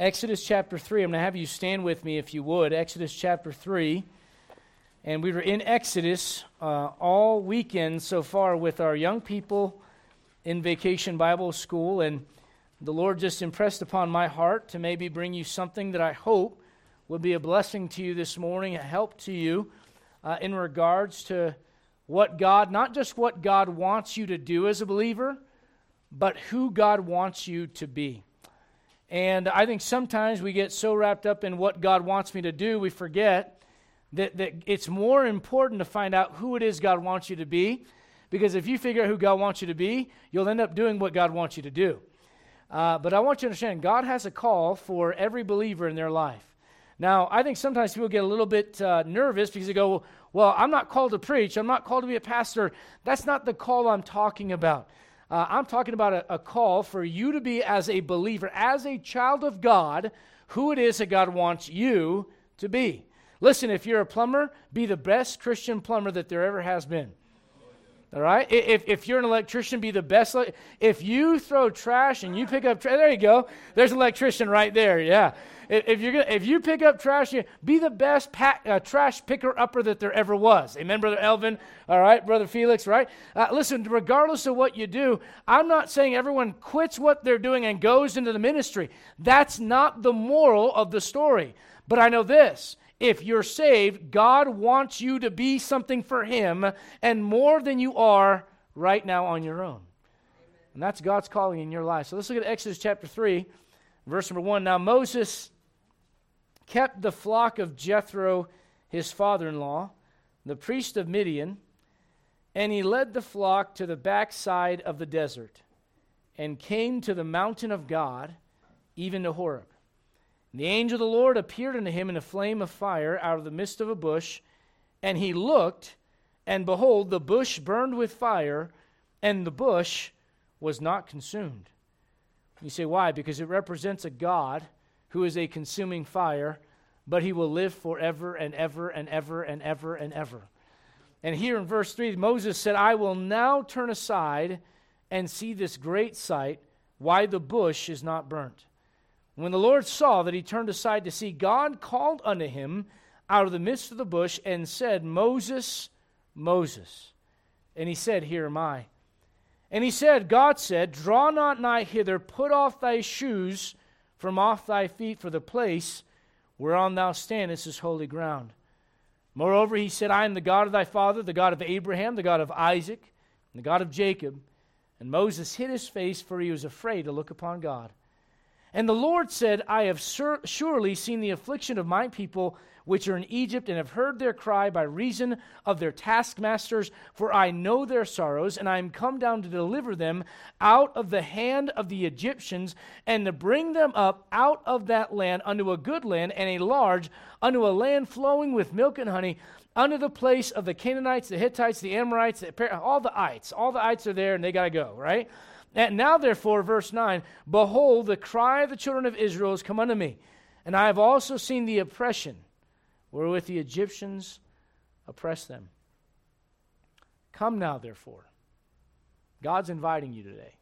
Exodus chapter 3. I'm going to have you stand with me if you would. Exodus chapter 3. And we were in Exodus uh, all weekend so far with our young people in Vacation Bible School. And the Lord just impressed upon my heart to maybe bring you something that I hope will be a blessing to you this morning, a help to you uh, in regards to what God, not just what God wants you to do as a believer, but who God wants you to be. And I think sometimes we get so wrapped up in what God wants me to do, we forget that, that it's more important to find out who it is God wants you to be. Because if you figure out who God wants you to be, you'll end up doing what God wants you to do. Uh, but I want you to understand God has a call for every believer in their life. Now, I think sometimes people get a little bit uh, nervous because they go, Well, I'm not called to preach. I'm not called to be a pastor. That's not the call I'm talking about. Uh, I'm talking about a, a call for you to be, as a believer, as a child of God, who it is that God wants you to be. Listen, if you're a plumber, be the best Christian plumber that there ever has been. All right? If, if you're an electrician, be the best. If you throw trash and you pick up trash, there you go. There's an electrician right there. Yeah. If, you're gonna, if you pick up trash, you, be the best pack, uh, trash picker upper that there ever was. Amen, Brother Elvin. All right, Brother Felix, right? Uh, listen, regardless of what you do, I'm not saying everyone quits what they're doing and goes into the ministry. That's not the moral of the story. But I know this if you're saved, God wants you to be something for Him and more than you are right now on your own. And that's God's calling in your life. So let's look at Exodus chapter 3, verse number 1. Now Moses kept the flock of Jethro, his father in law, the priest of Midian, and he led the flock to the backside of the desert and came to the mountain of God, even to Horeb. The angel of the Lord appeared unto him in a flame of fire out of the midst of a bush, and he looked, and behold, the bush burned with fire, and the bush was not consumed. You say, why? Because it represents a God who is a consuming fire, but he will live forever and ever and ever and ever and ever. And here in verse 3, Moses said, I will now turn aside and see this great sight, why the bush is not burnt. When the Lord saw that he turned aside to see, God called unto him out of the midst of the bush and said, Moses, Moses. And he said, Here am I. And he said, God said, Draw not nigh hither, put off thy shoes from off thy feet, for the place whereon thou standest is holy ground. Moreover, he said, I am the God of thy father, the God of Abraham, the God of Isaac, and the God of Jacob. And Moses hid his face, for he was afraid to look upon God. And the Lord said, I have sur- surely seen the affliction of my people which are in Egypt, and have heard their cry by reason of their taskmasters, for I know their sorrows, and I am come down to deliver them out of the hand of the Egyptians, and to bring them up out of that land unto a good land, and a large, unto a land flowing with milk and honey, unto the place of the Canaanites, the Hittites, the Amorites, the, all the ites. All the ites are there, and they got to go, right? And now, therefore, verse 9 Behold, the cry of the children of Israel has come unto me, and I have also seen the oppression wherewith the Egyptians oppress them. Come now, therefore. God's inviting you today.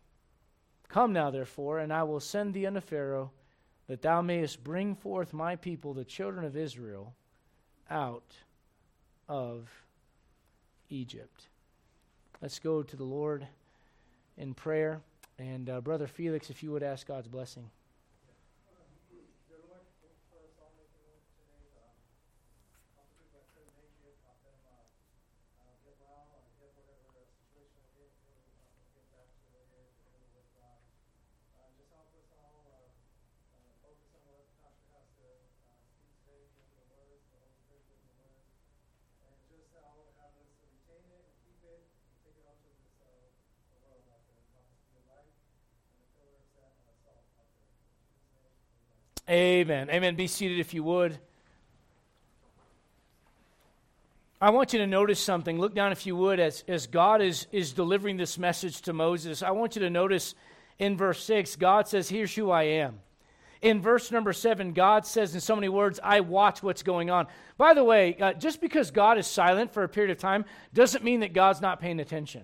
Come now, therefore, and I will send thee unto Pharaoh, that thou mayest bring forth my people, the children of Israel, out of Egypt. Let's go to the Lord in prayer. And, uh, Brother Felix, if you would ask God's blessing. Amen. Amen. Be seated if you would. I want you to notice something. Look down, if you would, as, as God is, is delivering this message to Moses. I want you to notice in verse 6, God says, Here's who I am. In verse number 7, God says in so many words, I watch what's going on. By the way, uh, just because God is silent for a period of time doesn't mean that God's not paying attention.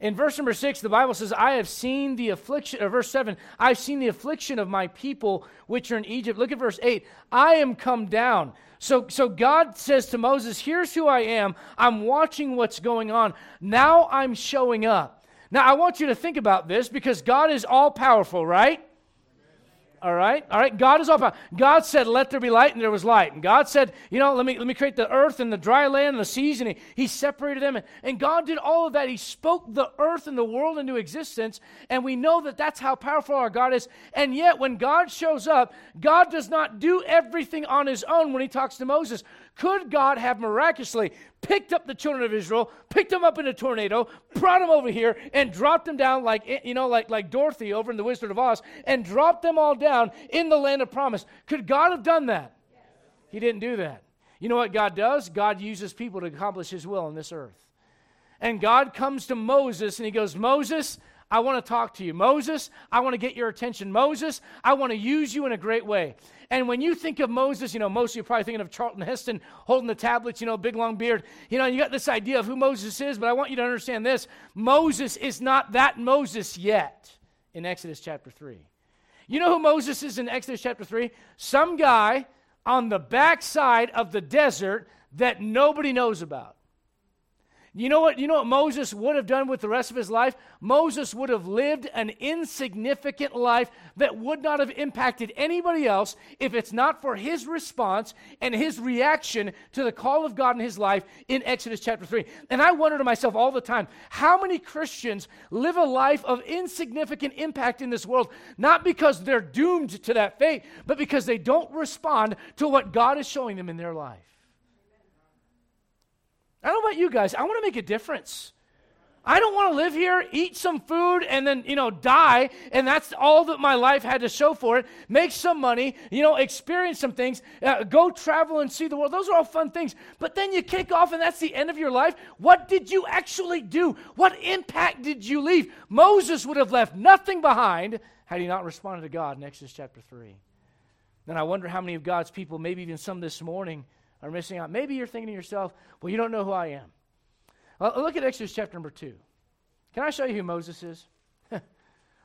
In verse number six, the Bible says, I have seen the affliction, or verse seven, I've seen the affliction of my people which are in Egypt. Look at verse eight. I am come down. So, so God says to Moses, Here's who I am. I'm watching what's going on. Now I'm showing up. Now I want you to think about this because God is all powerful, right? All right, all right. God is all powerful. God said, "Let there be light," and there was light. And God said, "You know, let me let me create the earth and the dry land and the seas." And He, he separated them. And, and God did all of that. He spoke the earth and the world into existence. And we know that that's how powerful our God is. And yet, when God shows up, God does not do everything on His own. When He talks to Moses, could God have miraculously picked up the children of Israel, picked them up in a tornado, brought them over here, and dropped them down like you know, like like Dorothy over in the Wizard of Oz, and dropped them all down in the land of promise? Could God have done that? He didn't do that. You know what God does? God uses people to accomplish His will on this earth. And God comes to Moses and He goes, Moses, I want to talk to you. Moses, I want to get your attention. Moses, I want to use you in a great way. And when you think of Moses, you know, most of you are probably thinking of Charlton Heston holding the tablets, you know, big long beard. You know, you got this idea of who Moses is, but I want you to understand this Moses is not that Moses yet in Exodus chapter 3. You know who Moses is in Exodus chapter 3? Some guy on the backside of the desert that nobody knows about. You know what? You know what Moses would have done with the rest of his life? Moses would have lived an insignificant life that would not have impacted anybody else if it's not for his response and his reaction to the call of God in his life in Exodus chapter 3. And I wonder to myself all the time, how many Christians live a life of insignificant impact in this world, not because they're doomed to that fate, but because they don't respond to what God is showing them in their life? I don't know about you guys. I want to make a difference. I don't want to live here, eat some food, and then, you know, die, and that's all that my life had to show for it. Make some money, you know, experience some things, uh, go travel and see the world. Those are all fun things. But then you kick off, and that's the end of your life. What did you actually do? What impact did you leave? Moses would have left nothing behind had he not responded to God in Exodus chapter 3. Then I wonder how many of God's people, maybe even some this morning, are missing out. Maybe you're thinking to yourself, well, you don't know who I am. Well, look at Exodus chapter number 2. Can I show you who Moses is?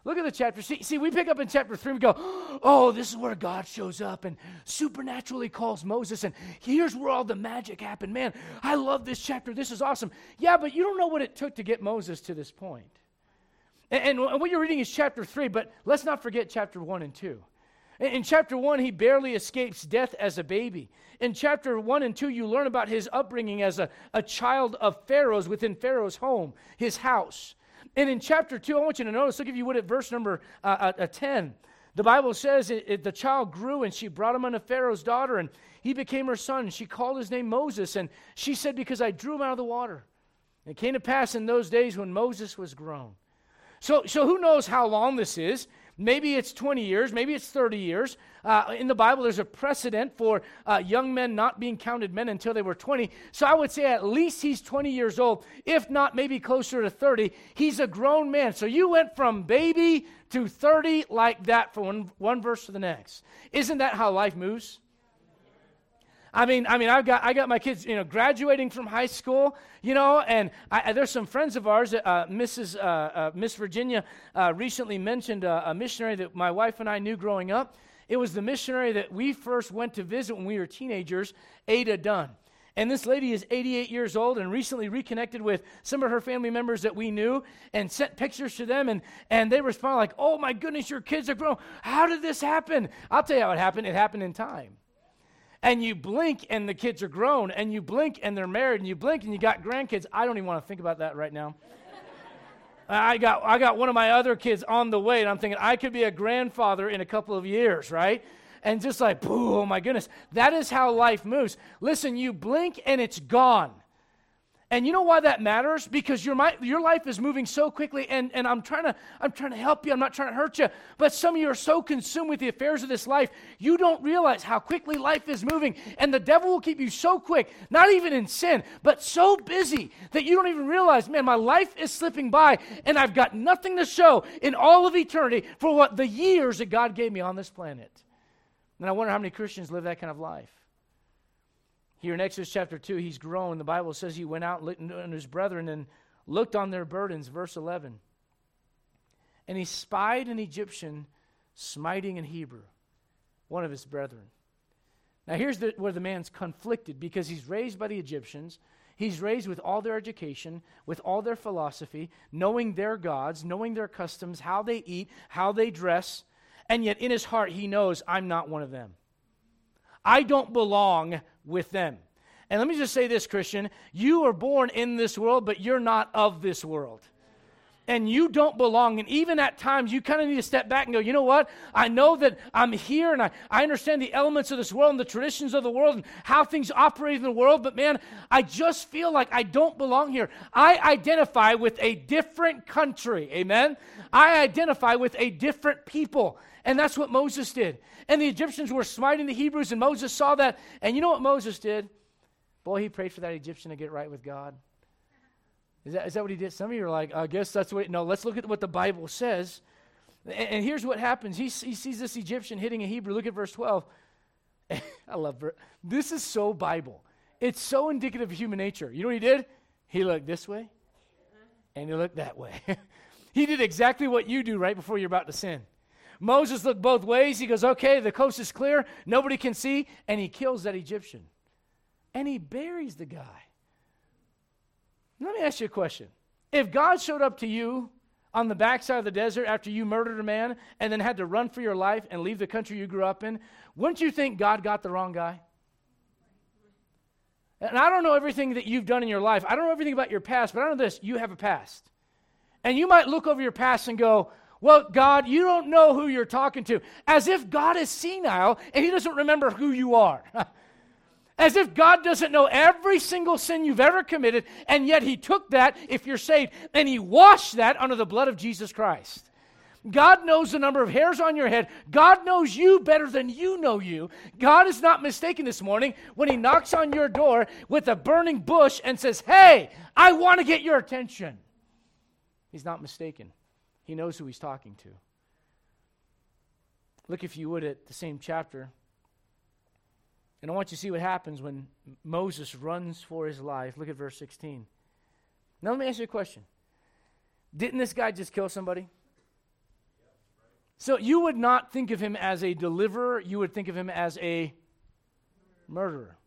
look at the chapter. See, see, we pick up in chapter 3 and we go, oh, this is where God shows up and supernaturally calls Moses, and here's where all the magic happened. Man, I love this chapter. This is awesome. Yeah, but you don't know what it took to get Moses to this point. And, and what you're reading is chapter 3, but let's not forget chapter 1 and 2. In chapter 1, he barely escapes death as a baby. In chapter 1 and 2, you learn about his upbringing as a, a child of Pharaoh's within Pharaoh's home, his house. And in chapter 2, I want you to notice, look if you would at verse number uh, uh, uh 10. The Bible says it, it, the child grew and she brought him unto Pharaoh's daughter, and he became her son. She called his name Moses, and she said, Because I drew him out of the water. And it came to pass in those days when Moses was grown. So, so who knows how long this is? Maybe it's 20 years, maybe it's 30 years. Uh, in the Bible, there's a precedent for uh, young men not being counted men until they were 20. So I would say at least he's 20 years old, if not maybe closer to 30. He's a grown man. So you went from baby to 30 like that from one, one verse to the next. Isn't that how life moves? I mean, I mean, I've got I got my kids, you know, graduating from high school, you know, and I, there's some friends of ours. Uh, Mrs. Uh, uh, Miss Virginia uh, recently mentioned a, a missionary that my wife and I knew growing up. It was the missionary that we first went to visit when we were teenagers, Ada Dunn. And this lady is 88 years old and recently reconnected with some of her family members that we knew and sent pictures to them. And, and they responded like, oh my goodness, your kids are grown. How did this happen? I'll tell you how it happened. It happened in time and you blink and the kids are grown, and you blink and they're married, and you blink and you got grandkids. I don't even want to think about that right now. I got, I got one of my other kids on the way, and I'm thinking I could be a grandfather in a couple of years, right? And just like, oh my goodness. That is how life moves. Listen, you blink and it's gone. And you know why that matters? Because your, your life is moving so quickly, and, and I'm, trying to, I'm trying to help you. I'm not trying to hurt you. But some of you are so consumed with the affairs of this life, you don't realize how quickly life is moving. And the devil will keep you so quick, not even in sin, but so busy that you don't even realize, man, my life is slipping by, and I've got nothing to show in all of eternity for what the years that God gave me on this planet. And I wonder how many Christians live that kind of life. Here in Exodus chapter 2, he's grown. The Bible says he went out and looked his brethren, and looked on their burdens. Verse 11. And he spied an Egyptian smiting an Hebrew, one of his brethren. Now, here's the, where the man's conflicted because he's raised by the Egyptians. He's raised with all their education, with all their philosophy, knowing their gods, knowing their customs, how they eat, how they dress, and yet in his heart he knows, I'm not one of them. I don't belong with them. And let me just say this, Christian you were born in this world, but you're not of this world and you don't belong. And even at times, you kind of need to step back and go, you know what? I know that I'm here and I, I understand the elements of this world and the traditions of the world and how things operate in the world, but man, I just feel like I don't belong here. I identify with a different country. Amen? I identify with a different people. And that's what Moses did. And the Egyptians were smiting the Hebrews, and Moses saw that. And you know what Moses did? Boy, he prayed for that Egyptian to get right with God. Is that, is that what he did? Some of you are like, I guess that's what. No, let's look at what the Bible says. And, and here's what happens. He, he sees this Egyptian hitting a Hebrew. Look at verse 12. I love this is so Bible. It's so indicative of human nature. You know what he did? He looked this way and he looked that way. he did exactly what you do right before you're about to sin. Moses looked both ways. He goes, Okay, the coast is clear. Nobody can see. And he kills that Egyptian. And he buries the guy. Let me ask you a question. If God showed up to you on the backside of the desert after you murdered a man and then had to run for your life and leave the country you grew up in, wouldn't you think God got the wrong guy? And I don't know everything that you've done in your life. I don't know everything about your past, but I know this you have a past. And you might look over your past and go, Well, God, you don't know who you're talking to. As if God is senile and he doesn't remember who you are. As if God doesn't know every single sin you've ever committed, and yet He took that, if you're saved, and He washed that under the blood of Jesus Christ. God knows the number of hairs on your head. God knows you better than you know you. God is not mistaken this morning when He knocks on your door with a burning bush and says, Hey, I want to get your attention. He's not mistaken. He knows who He's talking to. Look, if you would, at the same chapter, and I want you to see what happens when Moses runs for his life. Look at verse 16. Now, let me ask you a question. Didn't this guy just kill somebody? So you would not think of him as a deliverer, you would think of him as a murderer.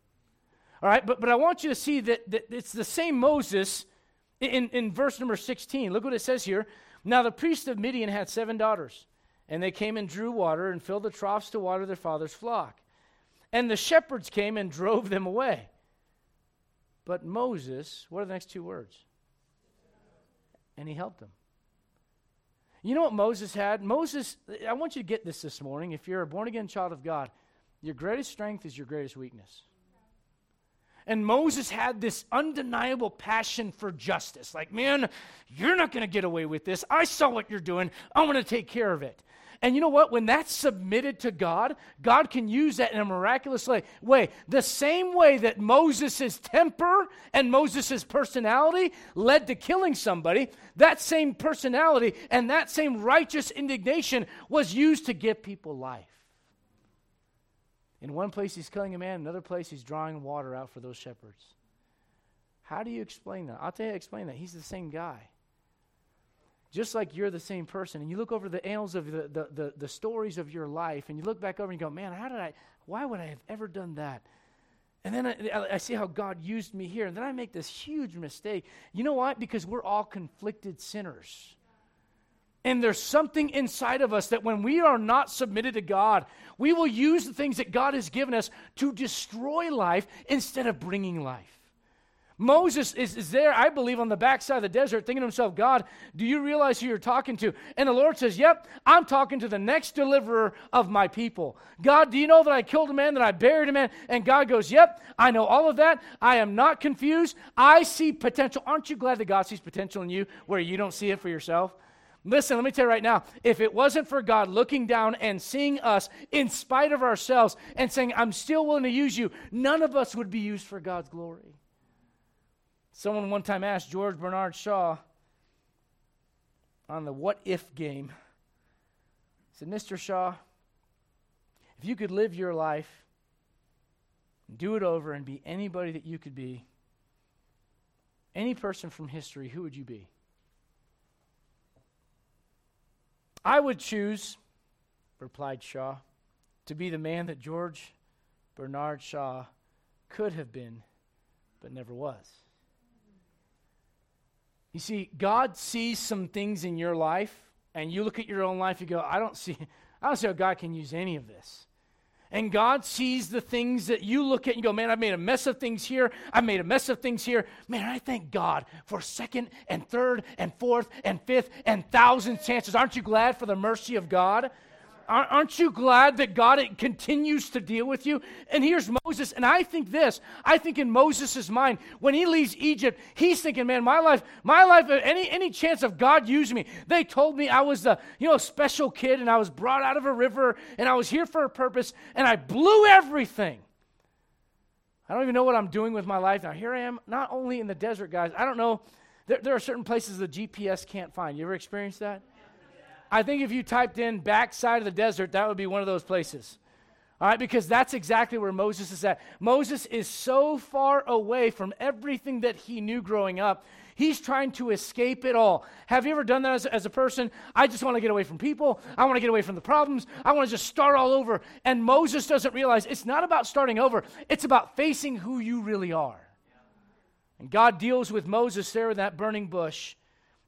All right, but, but I want you to see that, that it's the same Moses in, in verse number 16. Look what it says here. Now the priest of Midian had seven daughters, and they came and drew water and filled the troughs to water their father's flock. And the shepherds came and drove them away. But Moses, what are the next two words? And he helped them. You know what Moses had? Moses, I want you to get this this morning. If you're a born again child of God, your greatest strength is your greatest weakness. And Moses had this undeniable passion for justice. Like, man, you're not going to get away with this. I saw what you're doing. I'm going to take care of it. And you know what? When that's submitted to God, God can use that in a miraculous way. The same way that Moses' temper and Moses' personality led to killing somebody, that same personality and that same righteous indignation was used to give people life. In one place, he's killing a man, another place, he's drawing water out for those shepherds. How do you explain that? I'll tell you explain that. He's the same guy just like you're the same person, and you look over the annals of the, the, the, the, stories of your life, and you look back over and you go, man, how did I, why would I have ever done that? And then I, I see how God used me here, and then I make this huge mistake. You know why? Because we're all conflicted sinners. And there's something inside of us that when we are not submitted to God, we will use the things that God has given us to destroy life instead of bringing life. Moses is, is there, I believe, on the backside of the desert thinking to himself, God, do you realize who you're talking to? And the Lord says, Yep, I'm talking to the next deliverer of my people. God, do you know that I killed a man, that I buried a man? And God goes, Yep, I know all of that. I am not confused. I see potential. Aren't you glad that God sees potential in you where you don't see it for yourself? Listen, let me tell you right now if it wasn't for God looking down and seeing us in spite of ourselves and saying, I'm still willing to use you, none of us would be used for God's glory. Someone one time asked George Bernard Shaw on the what if game, He said, Mr. Shaw, if you could live your life, do it over, and be anybody that you could be, any person from history, who would you be? I would choose, replied Shaw, to be the man that George Bernard Shaw could have been, but never was. You see, God sees some things in your life, and you look at your own life, you go, I don't see, I don't see how God can use any of this. And God sees the things that you look at and you go, man, I've made a mess of things here. I've made a mess of things here. Man, I thank God for second and third and fourth and fifth and thousand chances. Aren't you glad for the mercy of God? Aren't you glad that God continues to deal with you? And here's Moses, and I think this. I think in Moses' mind, when he leaves Egypt, he's thinking, man, my life, my life, any, any chance of God using me. They told me I was the, you know, special kid, and I was brought out of a river, and I was here for a purpose, and I blew everything. I don't even know what I'm doing with my life. Now, here I am, not only in the desert, guys. I don't know. There, there are certain places the GPS can't find. You ever experienced that? I think if you typed in backside of the desert, that would be one of those places. All right, because that's exactly where Moses is at. Moses is so far away from everything that he knew growing up. He's trying to escape it all. Have you ever done that as, as a person? I just want to get away from people. I want to get away from the problems. I want to just start all over. And Moses doesn't realize it's not about starting over, it's about facing who you really are. And God deals with Moses there in that burning bush.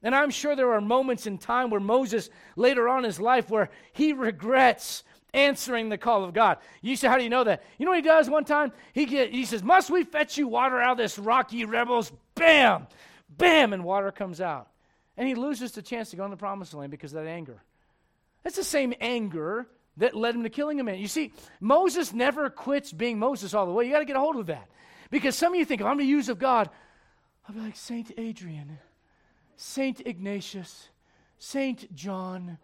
And I'm sure there are moments in time where Moses, later on in his life, where he regrets answering the call of God. You say, How do you know that? You know what he does one time? He, get, he says, Must we fetch you water out of this rocky rebels? Bam! Bam! And water comes out. And he loses the chance to go in the promised land because of that anger. That's the same anger that led him to killing a man. You see, Moses never quits being Moses all the way. You got to get a hold of that. Because some of you think, if I'm to use of God, I'll be like Saint Adrian. Saint Ignatius, Saint John.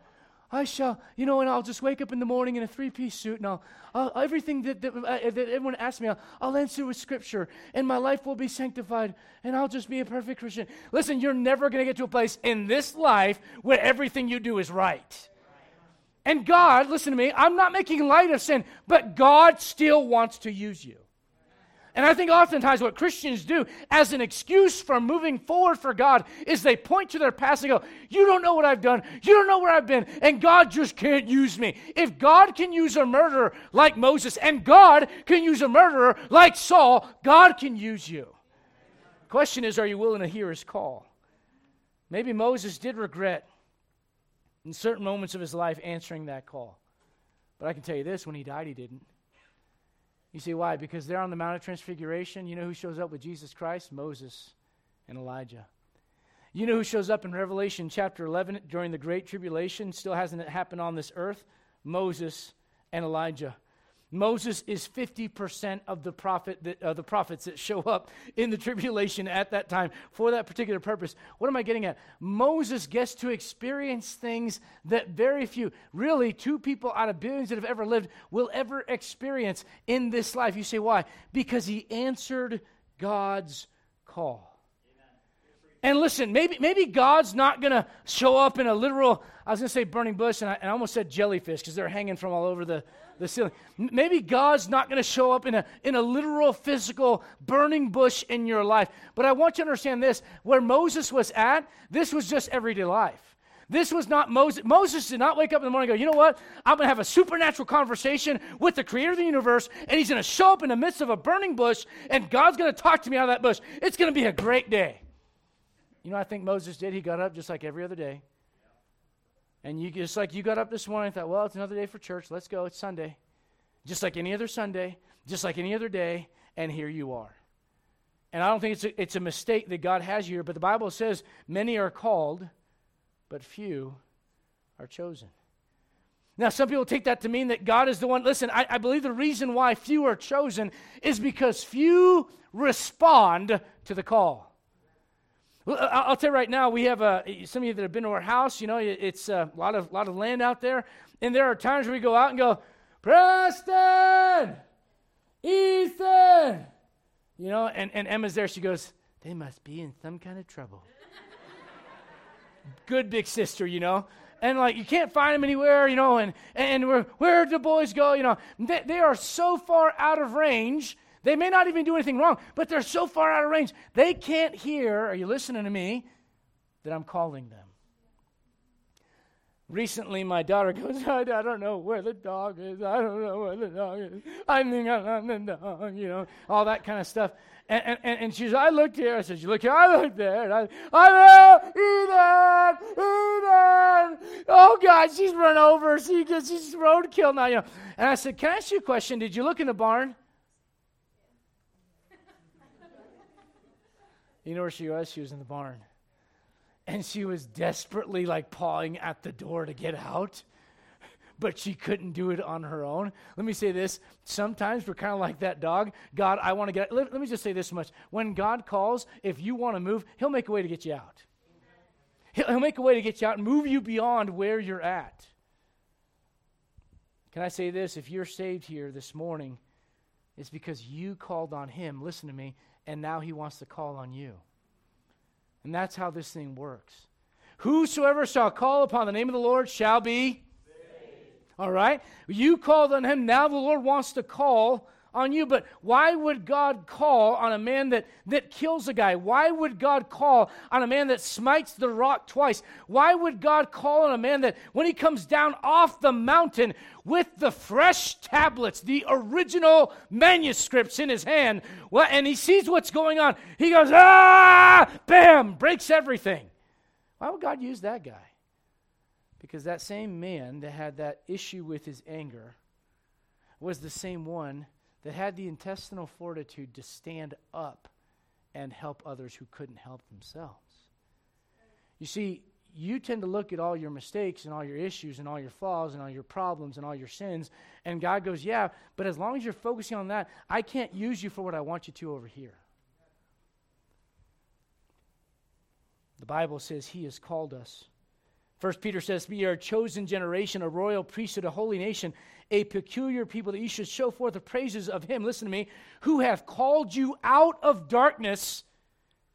I shall, you know, and I'll just wake up in the morning in a three piece suit and I'll, I'll everything that, that, uh, that, everyone asks me, I'll, I'll answer with scripture and my life will be sanctified and I'll just be a perfect Christian. Listen, you're never going to get to a place in this life where everything you do is right. And God, listen to me, I'm not making light of sin, but God still wants to use you. And I think oftentimes what Christians do as an excuse for moving forward for God is they point to their past and go, You don't know what I've done. You don't know where I've been. And God just can't use me. If God can use a murderer like Moses and God can use a murderer like Saul, God can use you. Question is, are you willing to hear his call? Maybe Moses did regret in certain moments of his life answering that call. But I can tell you this when he died, he didn't. You see why? Because they're on the Mount of Transfiguration. You know who shows up with Jesus Christ? Moses and Elijah. You know who shows up in Revelation chapter 11 during the Great Tribulation? Still hasn't happened on this earth? Moses and Elijah. Moses is 50% of the, prophet that, uh, the prophets that show up in the tribulation at that time for that particular purpose. What am I getting at? Moses gets to experience things that very few, really, two people out of billions that have ever lived, will ever experience in this life. You say, why? Because he answered God's call. And listen, maybe, maybe God's not going to show up in a literal, I was going to say burning bush, and I, and I almost said jellyfish because they're hanging from all over the, the ceiling. Maybe God's not going to show up in a, in a literal, physical burning bush in your life. But I want you to understand this where Moses was at, this was just everyday life. This was not Moses. Moses did not wake up in the morning and go, you know what? I'm going to have a supernatural conversation with the creator of the universe, and he's going to show up in the midst of a burning bush, and God's going to talk to me out of that bush. It's going to be a great day. You know, I think Moses did. He got up just like every other day. And you just like you got up this morning and thought, well, it's another day for church. Let's go. It's Sunday. Just like any other Sunday, just like any other day, and here you are. And I don't think it's a, it's a mistake that God has you here, but the Bible says many are called, but few are chosen. Now, some people take that to mean that God is the one. Listen, I, I believe the reason why few are chosen is because few respond to the call. I'll tell you right now, we have a, some of you that have been to our house, you know, it's uh, a lot of, lot of land out there. And there are times where we go out and go, Preston, Ethan, you know, and, and Emma's there. She goes, they must be in some kind of trouble. Good big sister, you know. And like, you can't find them anywhere, you know, and, and where, where do boys go, you know. They, they are so far out of range They may not even do anything wrong, but they're so far out of range, they can't hear, are you listening to me, that I'm calling them. Recently, my daughter goes, I, I, don't know where the dog is. I don't know where the dog is. I think I'm the dog, you know, all that kind of stuff. And, and, and she says, I looked here. I said, You look here. I looked there. And I, I know, Eden, Eden. Oh, God, she's run over. She, she's roadkill now, you know. And I said, Can I ask you a question? Did you look in the barn? You know where she was? She was in the barn. And she was desperately like pawing at the door to get out but she couldn't do it on her own. Let me say this. Sometimes we're kind of like that dog. God i want to get let, let, me just say this much. When god calls if you want to move he'll make a way to get you out. He'll, he'll make a way to get you out and move you beyond where you're at. Can i say this? If you're saved here this morning it's because you called on him. Listen to me and now he wants to call on you and that's how this thing works. Whosoever shall call upon the name of the Lord shall be. Saved. All right? You called on him. Now the Lord wants to call on you. But why would God call on a man that, that kills a guy? Why would God call on a man that smites the rock twice? Why would God call on a man that, when he comes down off the mountain with the fresh tablets, the original manuscripts in his hand, well, and he sees what's going on, he goes, ah, bam, breaks everything. Why would God use that guy? Because that same man that had that issue with his anger was the same one that had the intestinal fortitude to stand up and help others who couldn't help themselves. You see, you tend to look at all your mistakes and all your issues and all your flaws and all your problems and all your sins, and God goes, Yeah, but as long as you're focusing on that, I can't use you for what I want you to over here. The Bible says He has called us. First Peter says, We are a chosen generation, a royal priesthood, a holy nation, a peculiar people that you should show forth the praises of him, listen to me, who have called you out of darkness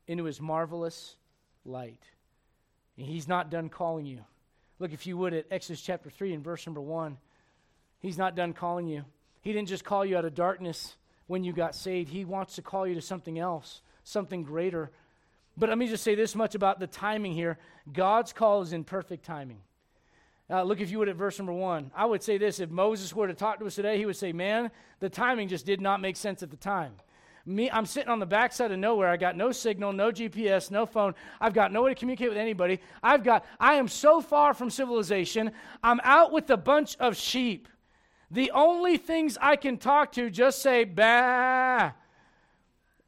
into his marvelous light. And he's not done calling you. Look, if you would, at Exodus chapter 3 and verse number 1. He's not done calling you. He didn't just call you out of darkness when you got saved, He wants to call you to something else, something greater. But let me just say this much about the timing here God's call is in perfect timing. Uh, look, if you would, at verse number one. I would say this if Moses were to talk to us today, he would say, Man, the timing just did not make sense at the time. Me, I'm sitting on the backside of nowhere. I got no signal, no GPS, no phone. I've got no way to communicate with anybody. I've got, I am so far from civilization. I'm out with a bunch of sheep. The only things I can talk to just say, bah.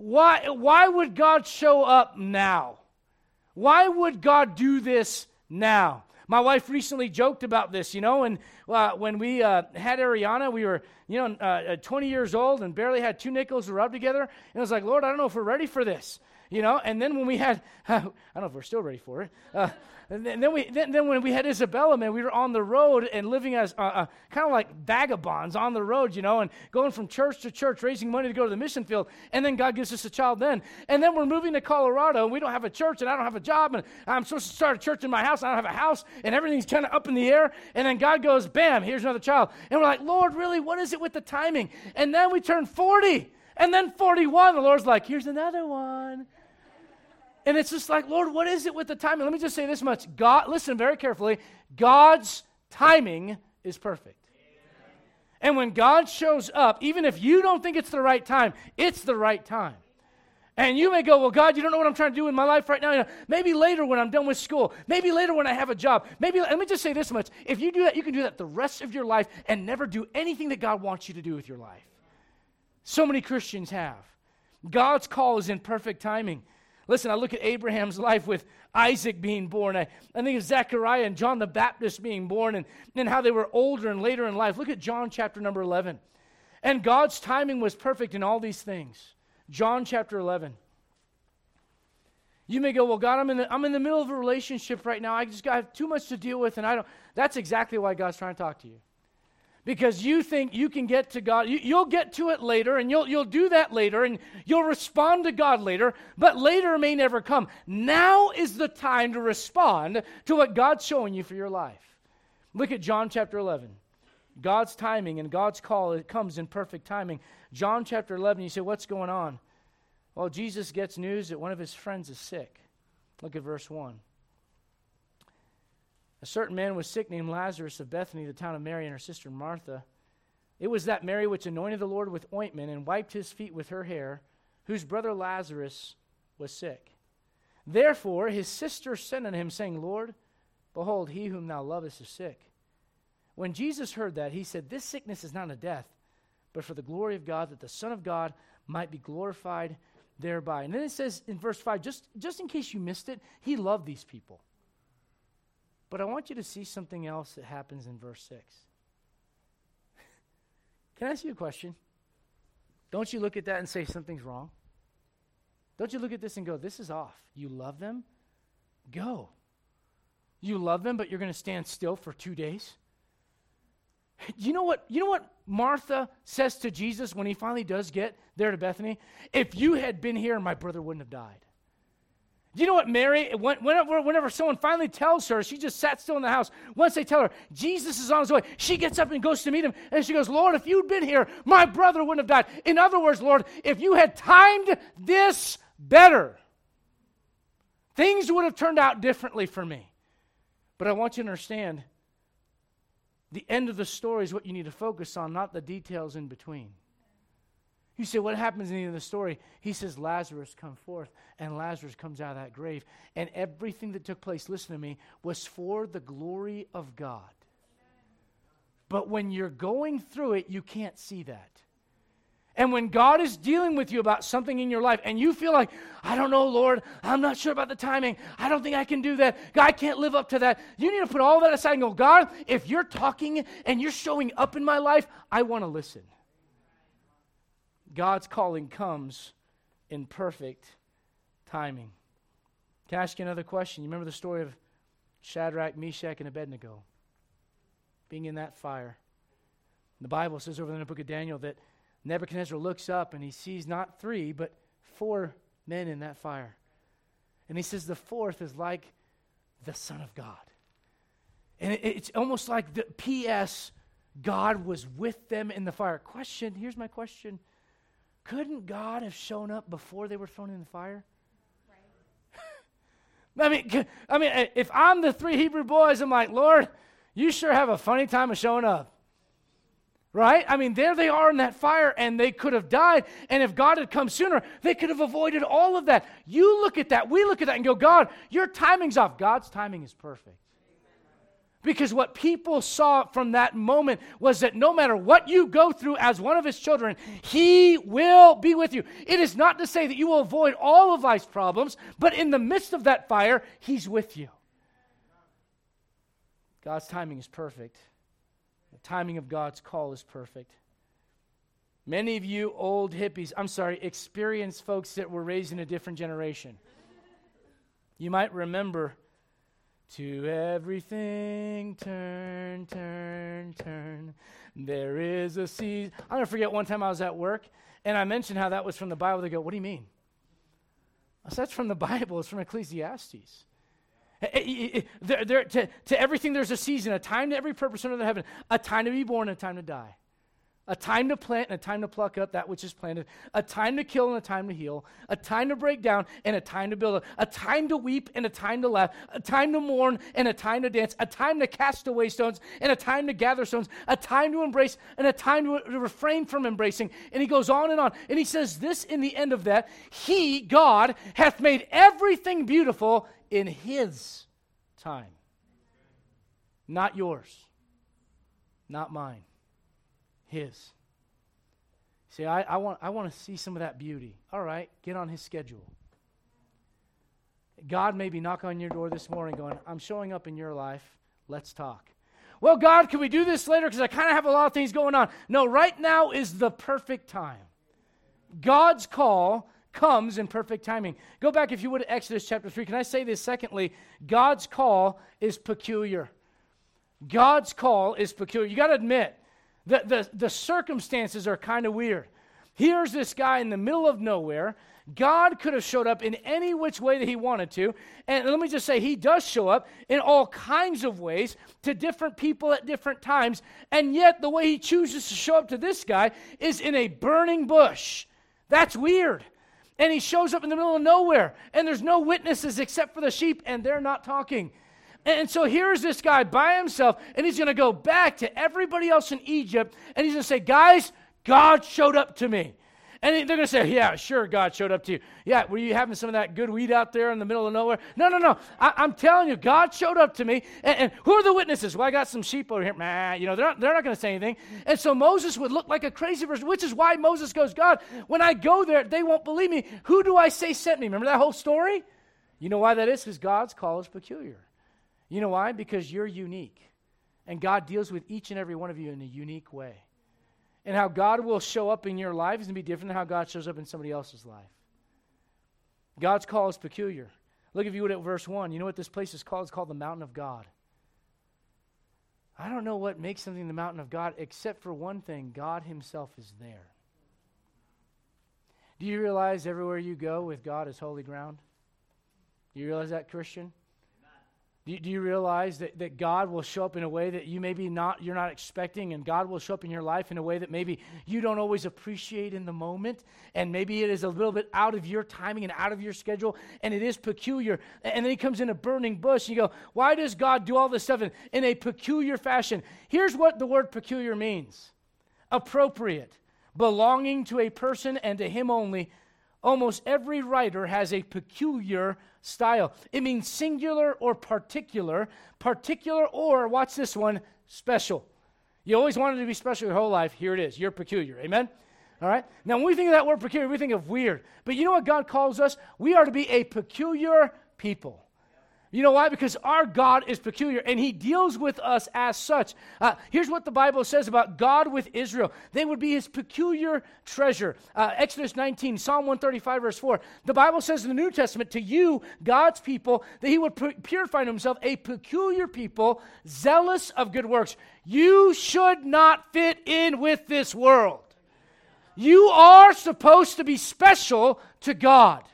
Why, why would God show up now? Why would God do this now? My wife recently joked about this, you know, and uh, when we uh, had Ariana, we were, you know, uh, uh 20 years old and barely had two nickels to rub together. And I was like, Lord, I don't know if we're ready for this, you know. And then when we had, I don't know if we're still ready for it. And then, we, then, then, when we had Isabella, man, we were on the road and living as uh, uh, kind of like vagabonds on the road, you know, and going from church to church, raising money to go to the mission field. And then God gives us a child then. And then we're moving to Colorado, and we don't have a church, and I don't have a job, and I'm supposed to start a church in my house, I don't have a house, and everything's kind of up in the air. And then God goes, bam, here's another child. And we're like, Lord, really, what is it with the timing? And then we turn 40. And then 41, the Lord's like, here's another one. And it's just like, Lord, what is it with the timing? Let me just say this much. God, listen very carefully. God's timing is perfect. And when God shows up, even if you don't think it's the right time, it's the right time. And you may go, Well, God, you don't know what I'm trying to do in my life right now. You know, maybe later when I'm done with school. Maybe later when I have a job. Maybe, let me just say this much. If you do that, you can do that the rest of your life and never do anything that God wants you to do with your life. So many Christians have. God's call is in perfect timing. Listen, I look at Abraham's life with Isaac being born. I, I think of Zechariah and John the Baptist being born and, and how they were older and later in life. Look at John chapter number 11. And God's timing was perfect in all these things. John chapter 11. You may go, well, God, I'm in the, I'm in the middle of a relationship right now. I just got too much to deal with, and I don't. That's exactly why God's trying to talk to you because you think you can get to God. You, will get to it later, and you'll, you'll do that later, and you'll respond to God later, but later may never come. Now is the time to respond to what God's showing you for your life. Look at John chapter 11. God's timing and God's call, it comes in perfect timing. John chapter 11, you say, What's going on? Well, Jesus gets news that one of his friends is sick. Look at verse 1. A certain man was sick named Lazarus of Bethany, the town of Mary, and her sister Martha. It was that Mary which anointed the Lord with ointment and wiped his feet with her hair, whose brother Lazarus was sick. Therefore his sister sent unto him, saying, Lord, behold, he whom thou lovest is sick. When Jesus heard that, he said, This sickness is not a death, but for the glory of God, that the Son of God might be glorified thereby. And then it says in verse 5, just, just in case you missed it, he loved these people. But I want you to see something else that happens in verse 6. Can I ask you a question? Don't you look at that and say something's wrong? Don't you look at this and go, this is off? You love them? Go. You love them, but you're going to stand still for two days? You know what? You know what Martha says to Jesus when he finally does get there to Bethany? If you had been here, my brother wouldn't have died. You know what, Mary, whenever, whenever someone finally tells her, she just sat still in the house. Once they tell her, Jesus is on his way, she gets up and goes to meet him. And she goes, Lord, if you'd been here, my brother wouldn't have died. In other words, Lord, if you had timed this better, things would have turned out differently for me. But I want you to understand the end of the story is what you need to focus on, not the details in between. You say, what happens in the end of the story? He says, Lazarus come forth, and Lazarus comes out of that grave. And everything that took place, listen to me, was for the glory of God. But when you're going through it, you can't see that. And when God is dealing with you about something in your life and you feel like, I don't know, Lord, I'm not sure about the timing. I don't think I can do that. God can't live up to that. You need to put all that aside and go, God, if you're talking and you're showing up in my life, I want to listen. God's calling comes in perfect timing. Can I ask you another question? You remember the story of Shadrach, Meshach, and Abednego being in that fire? The Bible says over in the book of Daniel that Nebuchadnezzar looks up and he sees not three, but four men in that fire. And he says the fourth is like the Son of God. And it's almost like the P.S. God was with them in the fire. Question here's my question Couldn't God have shown up before they were thrown in the fire? I mean, I mean, eh, if I'm the three Hebrew boys, I'm like, Lord, you sure have a funny time of showing up. Right? I mean, there they are in that fire and they could have died. And if God had come sooner, they could have avoided all of that. You look at that, we look at that and go, God, your timing's off. God's timing is perfect. Because what people saw from that moment was that no matter what you go through as one of his children, he will be with you. It is not to say that you will avoid all of life's problems, but in the midst of that fire, he's with you. God's timing is perfect. The timing of God's call is perfect. Many of you old hippies, I'm sorry, experienced folks that were raised in a different generation, you might remember to everything turn, turn, turn. There is a season. I'm going to forget one time I was at work and I mentioned how that was from the Bible. They go, What do you mean? I said, That's from the Bible, it's from Ecclesiastes. Eh, eh, eh, there, there, to, to everything, there's a season, a time to every purpose under the heaven, a time to be born a time to die. A time to plant and a time to pluck up that which is planted. A time to kill and a time to heal. A time to break down and a time to build. A, time to weep and a time to laugh. A time to mourn and a time to dance. A time to cast away stones and a time to gather stones. A time to embrace and a time to refrain from embracing. And he goes on and on. And he says this in the end of that He, God, hath made everything beautiful in His time. Not yours, not mine, His. See, I, I, want, I want to see some of that beauty. All right, get on His schedule. God may be knocking on your door this morning going, I'm showing up in your life. Let's talk. Well, God, can we do this later? Because I kind of have a lot of things going on. No, right now is the perfect time. God's call comes in perfect timing. Go back, if you would, to Exodus chapter 3. Can I say this? Secondly, God's call is peculiar. God's call is peculiar. You got to admit, the, the, the circumstances are kind of weird. Here's this guy in the middle of nowhere. God could have showed up in any which way that he wanted to. And let me just say, he does show up in all kinds of ways to different people at different times. And yet, the way he chooses to show up to this guy is in a burning bush. That's weird. And he shows up in the middle of nowhere, and there's no witnesses except for the sheep, and they're not talking. And so here's this guy by himself, and he's going to go back to everybody else in Egypt, and he's going to say, Guys, God showed up to me. And they're going to say, Yeah, sure, God showed up to you. Yeah, were you having some of that good weed out there in the middle of nowhere? No, no, no. I, am telling you, God showed up to me. And, and, who are the witnesses? Well, I got some sheep over here. Nah, you know, they're not, they're not going to say anything. And so Moses would look like a crazy person, which is why Moses goes, God, when I go there, they won't believe me. Who do I say sent me? Remember that whole story? You know why that is? Because God's call is peculiar. You know why? Because you're unique. And God deals with each and every one of you in a unique way. And how God will show up in your life is going to be different than how God shows up in somebody else's life. God's call is peculiar. Look, if you would, at verse 1. You know what this place is called? It's called the mountain of God. I don't know what makes something the mountain of God, except for one thing God Himself is there. Do you realize everywhere you go with God is holy ground? Do you realize that, Christian? Do you, do you, realize that, that God will show up in a way that you maybe not you're not expecting, and God will show up in your life in a way that maybe you don't always appreciate in the moment, and maybe it is a little bit out of your timing and out of your schedule, and it is peculiar. And then he comes in a burning bush, and you go, Why does God do all this stuff in, in a peculiar fashion? Here's what the word peculiar means appropriate, belonging to a person and to him only. Almost every writer has a peculiar style. It means singular or particular, particular or, watch this one, special. You always wanted to be special your whole life. Here it is. You're peculiar. Amen? All right? Now, when we think of that word peculiar, we think of weird. But you know what God calls us? We are to be a peculiar people. You know why? Because our God is peculiar and he deals with us as such. Uh, here's what the Bible says about God with Israel they would be his peculiar treasure. Uh, Exodus 19, Psalm 135, verse 4. The Bible says in the New Testament to you, God's people, that he would purify himself a peculiar people, zealous of good works. You should not fit in with this world. You are supposed to be special to God.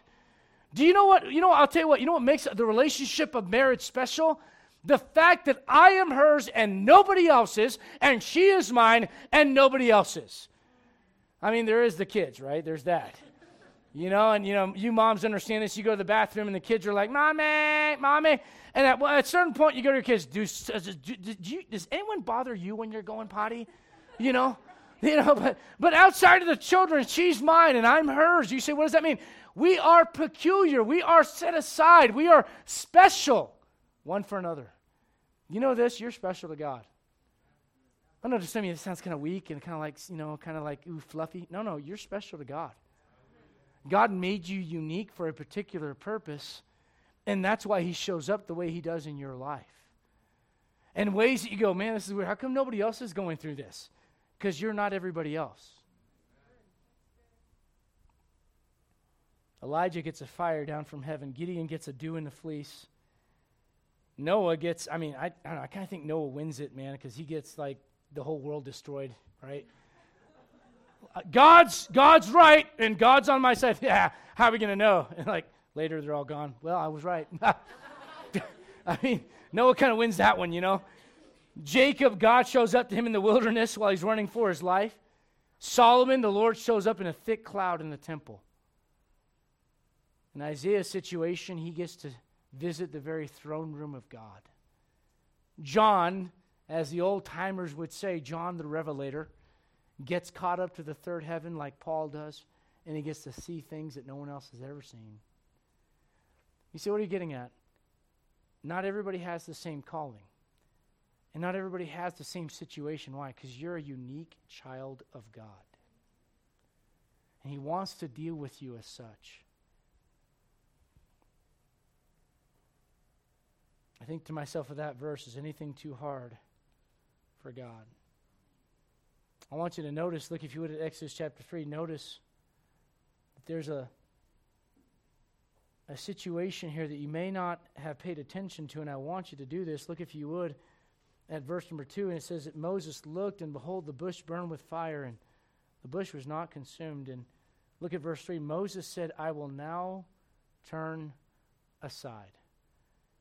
Do you know what? You know, I'll tell you what, you know what makes the relationship of marriage special? The fact that I am hers and nobody else's, and she is mine and nobody else's. I mean, there is the kids, right? There's that. You know, and you know, you moms understand this. You go to the bathroom and the kids are like, "Mommy, mommy," and at, well, at a certain point, you go to your kids. Do, do, do, you, does anyone bother you when you're going potty? You know, you know. But but outside of the children, she's mine and I'm hers. You say, what does that mean? We are peculiar. We are set aside. We are special one for another. You know this? You're special to God. I know to some of you it sounds kind of weak and kind of like, you know, kind of like, ooh, fluffy. No, no, you're special to God. God made you unique for a particular purpose, and that's why He shows up the way He does in your life. And ways that you go, man, this is weird. How come nobody else is going through this? Because you're not everybody else. Elijah gets a fire down from heaven. Gideon gets a dew in the fleece. Noah gets, I mean, I, I, I kind of think Noah wins it, man, because he gets like the whole world destroyed, right? Uh, God's God's right and God's on my side. Yeah, how are we going to know? And like later they're all gone. Well, I was right. I mean, Noah kind of wins that one, you know. Jacob, God shows up to him in the wilderness while he's running for his life. Solomon, the Lord shows up in a thick cloud in the temple. In Isaiah's situation, he gets to visit the very throne room of God. John, as the old timers would say, John the Revelator, gets caught up to the third heaven like Paul does, and he gets to see things that no one else has ever seen. You see, what are you getting at? Not everybody has the same calling. And not everybody has the same situation. Why? Because you're a unique child of God. And He wants to deal with you as such. I think to myself with that verse, is anything too hard for God? I want you to notice, look, if you would at Exodus chapter 3, notice that there's a, a situation here that you may not have paid attention to, and I want you to do this. Look, if you would, at verse number 2, and it says that Moses looked, and behold, the bush burned with fire, and the bush was not consumed. And Look at verse 3. Moses said, I will now turn aside.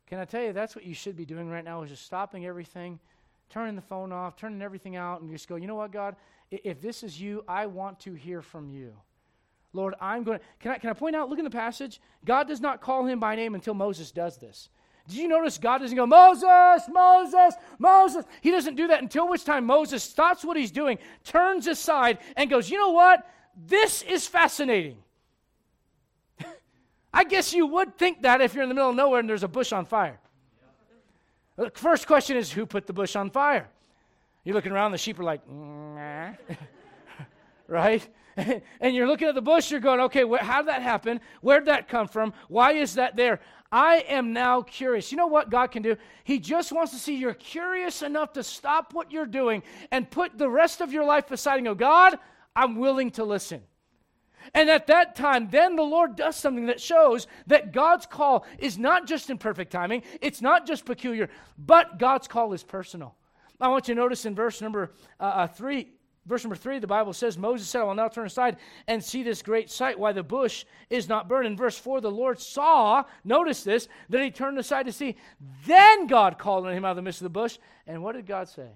Can I tell you, that's what you should be doing right now, is just stopping everything, turning the phone off, turning everything out, and just go, you know what, God? If this is you, I want to hear from you. Lord, I'm going to. Can I, can I point out, look in the passage? God does not call him by name until Moses does this. Did you notice God doesn't go, Moses, Moses, Moses? He doesn't do that until which time Moses stops what he's doing, turns aside, and goes, You know what? This is fascinating. I guess you would think that if you're in the middle of nowhere and there's a bush on fire. The first question is, Who put the bush on fire? You're looking around, the sheep are like, right? and you're looking at the bush, you're going, okay, wh- how did that happen? Where'd that come from? Why is that there? I am now curious. You know what God can do? He just wants to see you're curious enough to stop what you're doing and put the rest of your life aside and go, God, I'm willing to listen. And at that time, then the Lord does something that shows that God's call is not just in perfect timing, it's not just peculiar, but God's call is personal. I want you to notice in verse number uh, uh, three, verse number three, the Bible says, Moses said, I will now turn aside and see this great sight, why the bush is not burned. In verse four, the Lord saw, notice this, that he turned aside to see. Then God called on him out of the midst of the bush. And what did God say?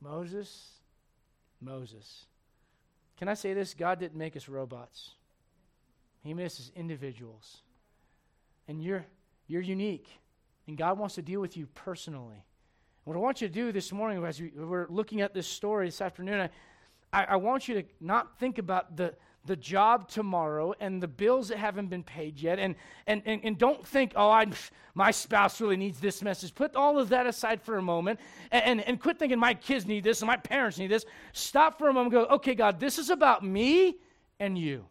Moses, Moses. Can I say this? God didn't make us robots. He made us as individuals. And you're you're unique. And God wants to deal with you personally. What I want you to do this morning, as we, are looking at this story this afternoon, I, I, want you to not think about the, the job tomorrow and the bills that haven't been paid yet. And, and, and, and don't think, oh, I, my spouse really needs this message. Put all of that aside for a moment and, and, and quit thinking my kids need this and my parents need this. Stop for a moment go, okay, God, this is about me and you.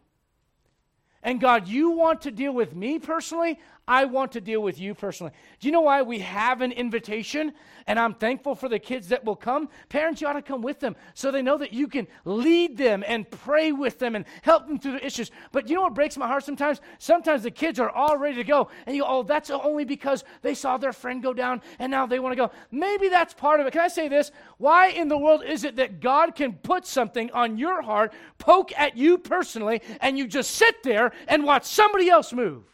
And God, you want to deal with me personally? I want to deal with you personally. Do you know why we have an invitation? And I'm thankful for the kids that will come. Parents, you ought to come with them so they know that you can lead them and pray with them and help them through their issues. But you know what breaks my heart sometimes? Sometimes the kids are all ready to go, and you go, oh, that's only because they saw their friend go down and now they want to go. Maybe that's part of it. Can I say this? Why in the world is it that God can put something on your heart, poke at you personally, and you just sit there and watch somebody else move?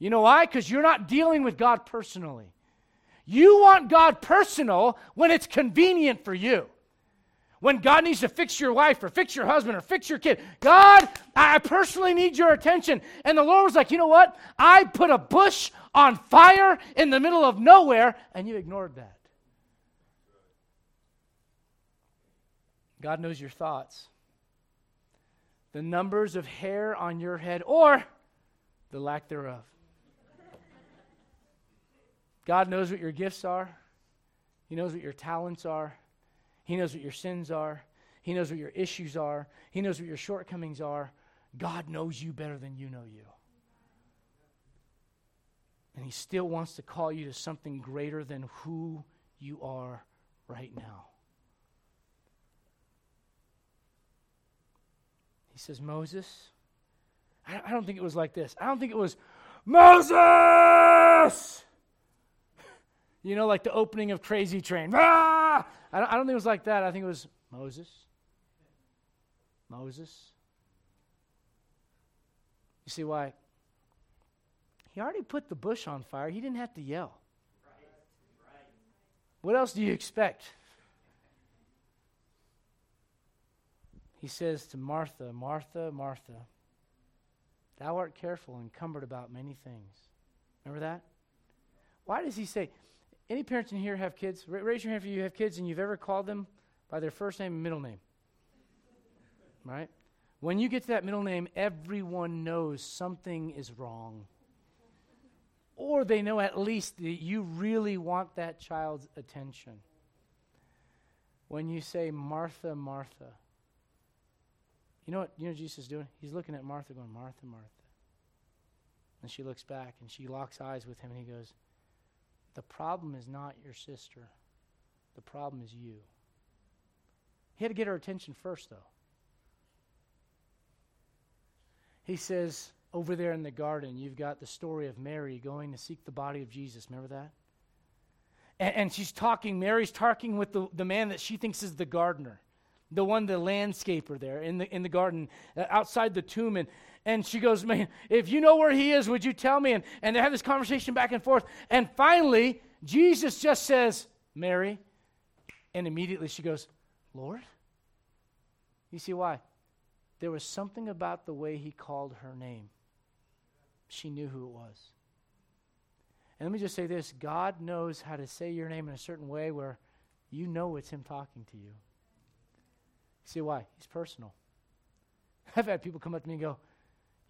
You know why? Because you're not dealing with God personally. You want God personal when it's convenient for you. When God needs to fix your wife or fix your husband or fix your kid, God, I personally need your attention. And the Lord was like, you know what? I put a bush on fire in the middle of nowhere, and you ignored that. God knows your thoughts, the numbers of hair on your head, or the lack thereof. God knows what your gifts are, He knows what your talents are, He knows what your sins are, He knows what your issues are, He knows what your shortcomings are. God knows you better than you know you. And He still wants to call you to something greater than who you are right now. He says, Moses, I don't think it was like this. I don't think it was, Moses! You know, like the opening of Crazy Train. Ah! I, don't, I don't think it was like that. I think it was Moses. Moses. You see why? He already put the bush on fire. He didn't have to yell. What else do you expect? He says to Martha, Martha, Martha, thou art careful and cumbered about many things. Remember that? Why does he say, any parents in here have kids? raise your hand if you have kids and you've ever called them by their first name and middle name. Right? When you get to that middle name, everyone knows something is wrong. Or they know at least that you really want that child's attention. When you say, Martha, Martha, you know what, you know Jesus is doing? He's looking at Martha going, Martha, Martha. And she looks back and she locks eyes with him and he goes, the problem is not your sister, the problem is you. He had to get her attention first, though. He says, over there in the garden, you've got the story of Mary going to seek the body of Jesus. Remember that? And, and she's talking, Mary's talking with the, the man that she thinks is the gardener. the one, the landscaper there in the, in the garden uh, outside the tomb. And, and she goes, Man, if you know where he is, would you tell me? And, and they have this conversation back and forth. And finally, Jesus just says, Mary. And immediately she goes, Lord? You see why? There was something about the way he called her name. She knew who it was. And let me just say this God knows how to say your name in a certain way where you know it's him talking to you. See why? He's personal. I've had people come up to me and go,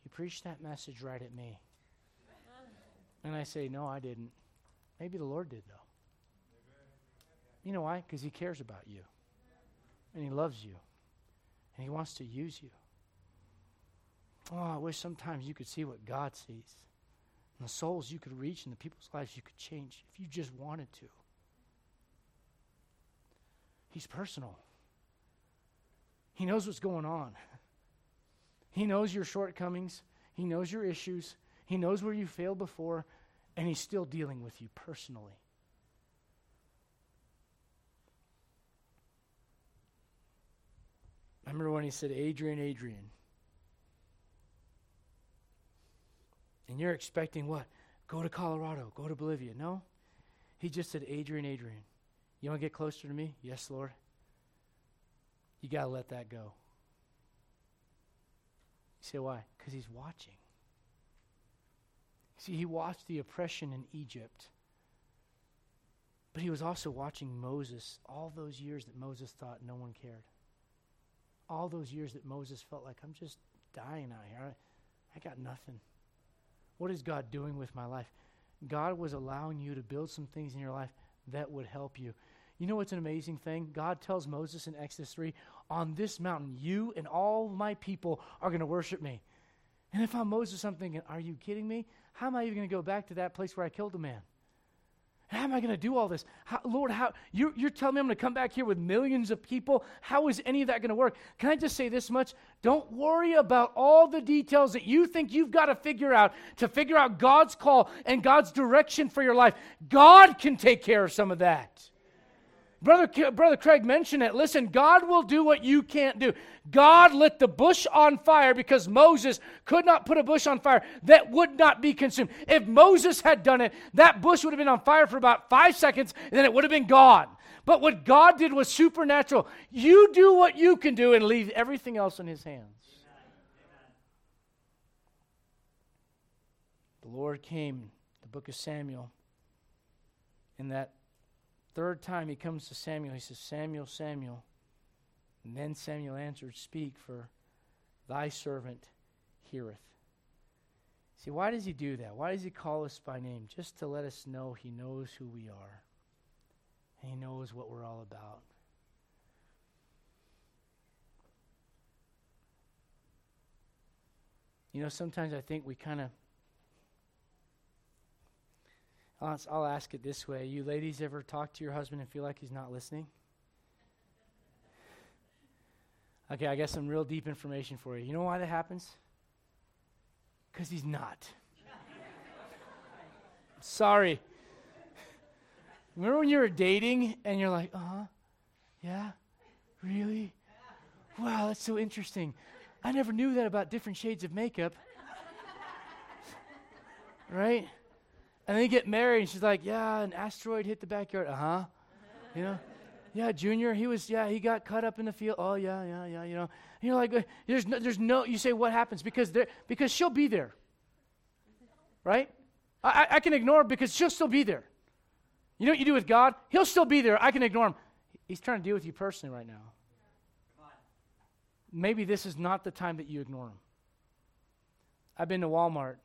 You preached that message right at me. And I say, No, I didn't. Maybe the Lord did, though. You know why? Because He cares about you. And He loves you. And He wants to use you. Oh, I wish sometimes you could see what God sees. And the souls you could reach and the people's lives you could change if you just wanted to. He's personal. He knows what's going on. He knows your shortcomings. He knows your issues. He knows where you failed before, and He's still dealing with you personally. I remember when He said, Adrian, Adrian. And you're expecting what? Go to Colorado, go to Bolivia. No. He just said, Adrian, Adrian. You want to get closer to me? Yes, Lord. You got to let that go. You say, why? Because he's watching. See, he watched the oppression in Egypt. But he was also watching Moses all those years that Moses thought no one cared. All those years that Moses felt like, I'm just dying out here. I, I got nothing. What is God doing with my life? God was allowing you to build some things in your life that would help you. You know what's an amazing thing? God tells Moses in Exodus 3 On this mountain, you and all my people are going to worship me. And if I'm Moses, I'm thinking, Are you kidding me? How am I even going to go back to that place where I killed a man? How am I going to do all this? How, Lord, how you're, you're telling me I'm going to come back here with millions of people? How is any of that going to work? Can I just say this much? Don't worry about all the details that you think you've got to figure out to figure out God's call and God's direction for your life. God can take care of some of that. Brother, Brother Craig mentioned it. Listen, God will do what you can't do. God lit the bush on fire because Moses could not put a bush on fire that would not be consumed. If Moses had done it, that bush would have been on fire for about five seconds and then it would have been gone. But what God did was supernatural. You do what you can do and leave everything else in His hands. The Lord came, the book of Samuel, in that Third time he comes to Samuel, he says, Samuel, Samuel. And then Samuel answered, Speak, for thy servant heareth. See, why does he do that? Why does he call us by name? Just to let us know he knows who we are. And he knows what we're all about. You know, sometimes I think we kind of I'll, ask it this way. You ladies ever talk to your husband and feel like he's not listening? Okay, I got some real deep information for you. You know why that happens? Because he's not. Sorry. Remember when you were dating and you're like, uh huh, yeah, really? Wow, that's so interesting. I never knew that about different shades of makeup. right? And they get married, and she's like, "Yeah, an asteroid hit the backyard." Uh huh. You know. Yeah, Junior, he was. Yeah, he got cut up in the field. Oh yeah, yeah, yeah. You know. And you're like, there's no, there's no. You say what happens because there because she'll be there. Right. I, I can ignore because she'll still be there. You know what you do with God? He'll still be there. I can ignore him. He's trying to deal with you personally right now. Maybe this is not the time that you ignore him. I've been to Walmart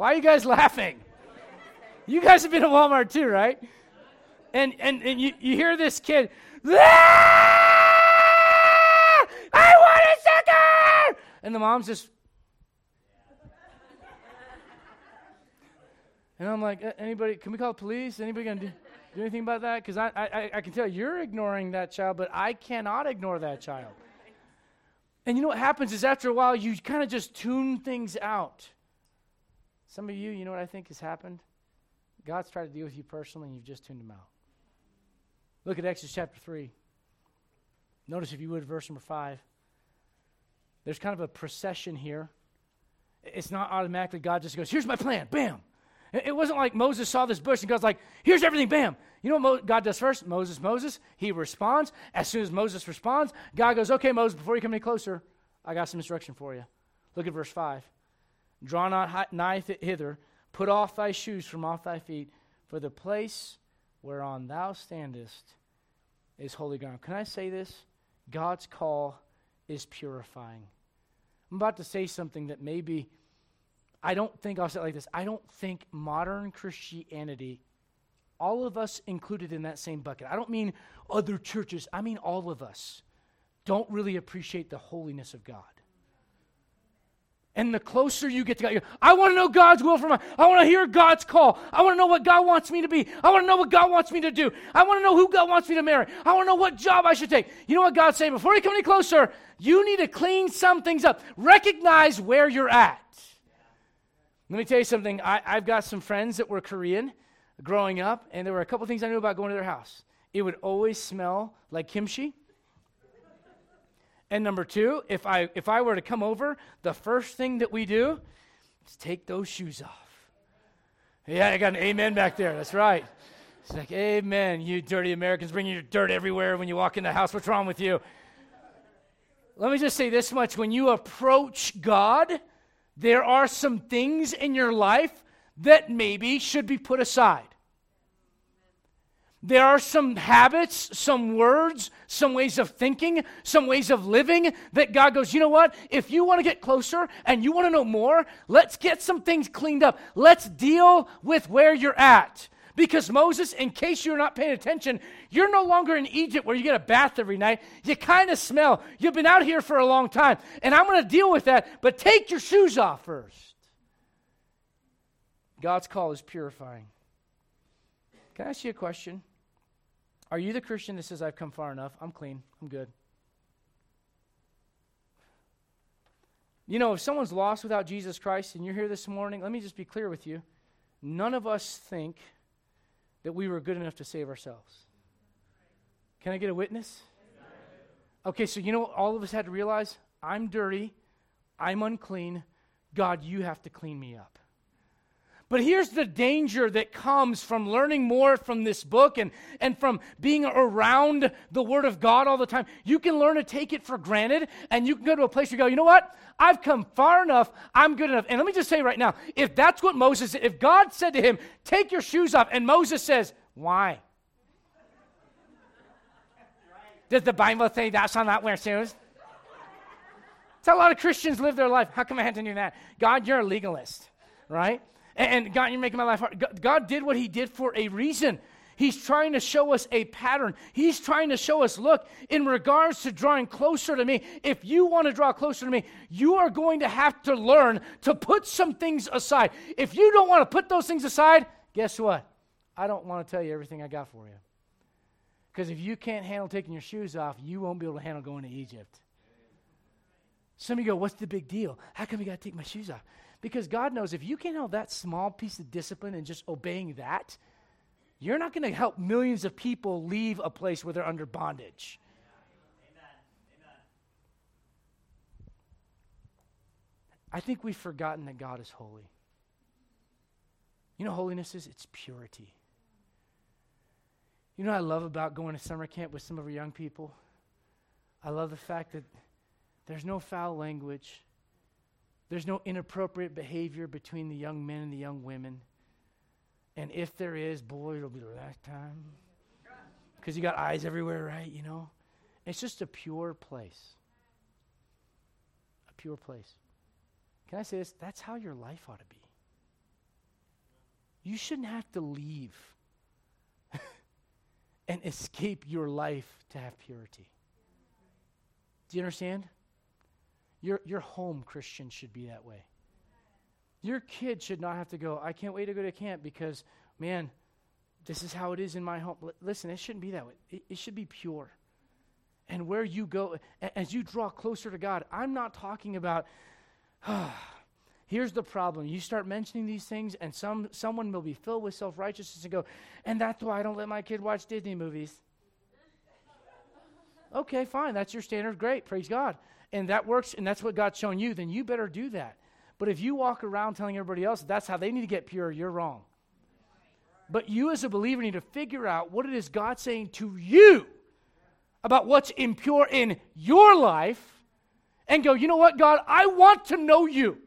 Why are you guys laughing? You guys have been at Walmart too, right? And and, and you, you hear this kid, ah! I want a sucker! And the mom's just And I'm like, anybody, can we call police? Anybody gonna do, do anything about that? Because I, I, I can tell you're ignoring that child, but I cannot ignore that child. And you know what happens is after a while, you kind of just tune things out. Some of you, you know what I think has happened? God's tried to deal with you personally and you've just tuned him out. Look at Exodus chapter 3. Notice, if you would, verse number 5. There's kind of a procession here. It's not automatically God just goes, Here's my plan, bam. It wasn't like Moses saw this bush and God's like, Here's everything, bam. You know what God does first? Moses, Moses, he responds. As soon as Moses responds, God goes, Okay, Moses, before you come any closer, I got some instruction for you. Look at verse 5. Draw not nigh hither, put off thy shoes from off thy feet, for the place whereon thou standest is holy ground. Can I say this? God's call is purifying. I'm about to say something that maybe I don't think I'll say it like this. I don't think modern Christianity, all of us included in that same bucket, I don't mean other churches, I mean all of us, don't really appreciate the holiness of God. And the closer you get to God, I want to know God's will for my. I want to hear God's call. I want to know what God wants me to be. I want to know what God wants me to do. I want to know who God wants me to marry. I want to know what job I should take. You know what God's saying? Before you come any closer, you need to clean some things up. Recognize where you're at. Let me tell you something. I, have got some friends that were Korean growing up, and there were a couple things I knew about going to their house. It would always smell like kimchi. And number two, if I if I were to come over, the first thing that we do is take those shoes off. Yeah, I got an amen back there. That's right. It's like, Amen. You dirty Americans bringing your dirt everywhere when you walk in the house. What's wrong with you? Let me just say this much. When you approach God, there are some things in your life that maybe should be put aside. There are some habits, some words, some ways of thinking, some ways of living that God goes, you know what? If you want to get closer and you want to know more, let's get some things cleaned up. Let's deal with where you're at. Because Moses, in case you're not paying attention, you're no longer in Egypt where you get a bath every night. You kind of smell. You've been out here for a long time. And I'm going to deal with that, but take your shoes off first. God's call is purifying. Can I ask you a question? Are you the Christian that says, I've come far enough? I'm clean. I'm good. You know, if someone's lost without Jesus Christ and you're here this morning, let me just be clear with you. None of us think that we were good enough to save ourselves. Can I get a witness? Okay, so you know all of us had to realize? I'm dirty. I'm unclean. God, you have to clean me up. But here's the danger that comes from learning more from this book and, and from being around the Word of God all the time. You can learn to take it for granted, and you can go to a place where you go, you know what? I've come far enough. I'm good enough. And let me just say right now if that's what Moses, if God said to him, take your shoes off, and Moses says, why? Does the Bible say thou shalt not wear shoes? That's how a lot of Christians live their life. How come I had to do that? God, you're a legalist, right? And God, you're making my life hard. God did what He did for a reason. He's trying to show us a pattern. He's trying to show us look, in regards to drawing closer to me, if you want to draw closer to me, you are going to have to learn to put some things aside. If you don't want to put those things aside, guess what? I don't want to tell you everything I got for you. Because if you can't handle taking your shoes off, you won't be able to handle going to Egypt. Some of you go, What's the big deal? How come you got to take my shoes off? Because God knows if you can't have that small piece of discipline and just obeying that, you're not going to help millions of people leave a place where they're under bondage. I think we've forgotten that God is holy. You know, holiness is? It's purity. You know what I love about going to summer camp with some of our young people? I love the fact that there's no foul language. There's no inappropriate behavior between the young men and the young women. And if there is, boy, it'll be the last time. Because you got eyes everywhere, right? You know? It's just a pure place. A pure place. Can I say this? That's how your life ought to be. You shouldn't have to leave and escape your life to have purity. Do you understand? Your, your home Christian should be that way. Your kid should not have to go, I can't wait to go to camp because, man, this is how it is in my home. L- listen, it shouldn't be that way. It, it should be pure. And where you go, a- as you draw closer to God, I'm not talking about, here's the problem. You start mentioning these things, and some, someone will be filled with self righteousness and go, and that's why I don't let my kid watch Disney movies. Okay, fine. That's your standard. Great. Praise God. And that works, and that's what God's shown you. Then you better do that. But if you walk around telling everybody else that's how they need to get pure, you're wrong. But you, as a believer, need to figure out what it is God's saying to you about what's impure in your life and go, you know what, God, I want to know you.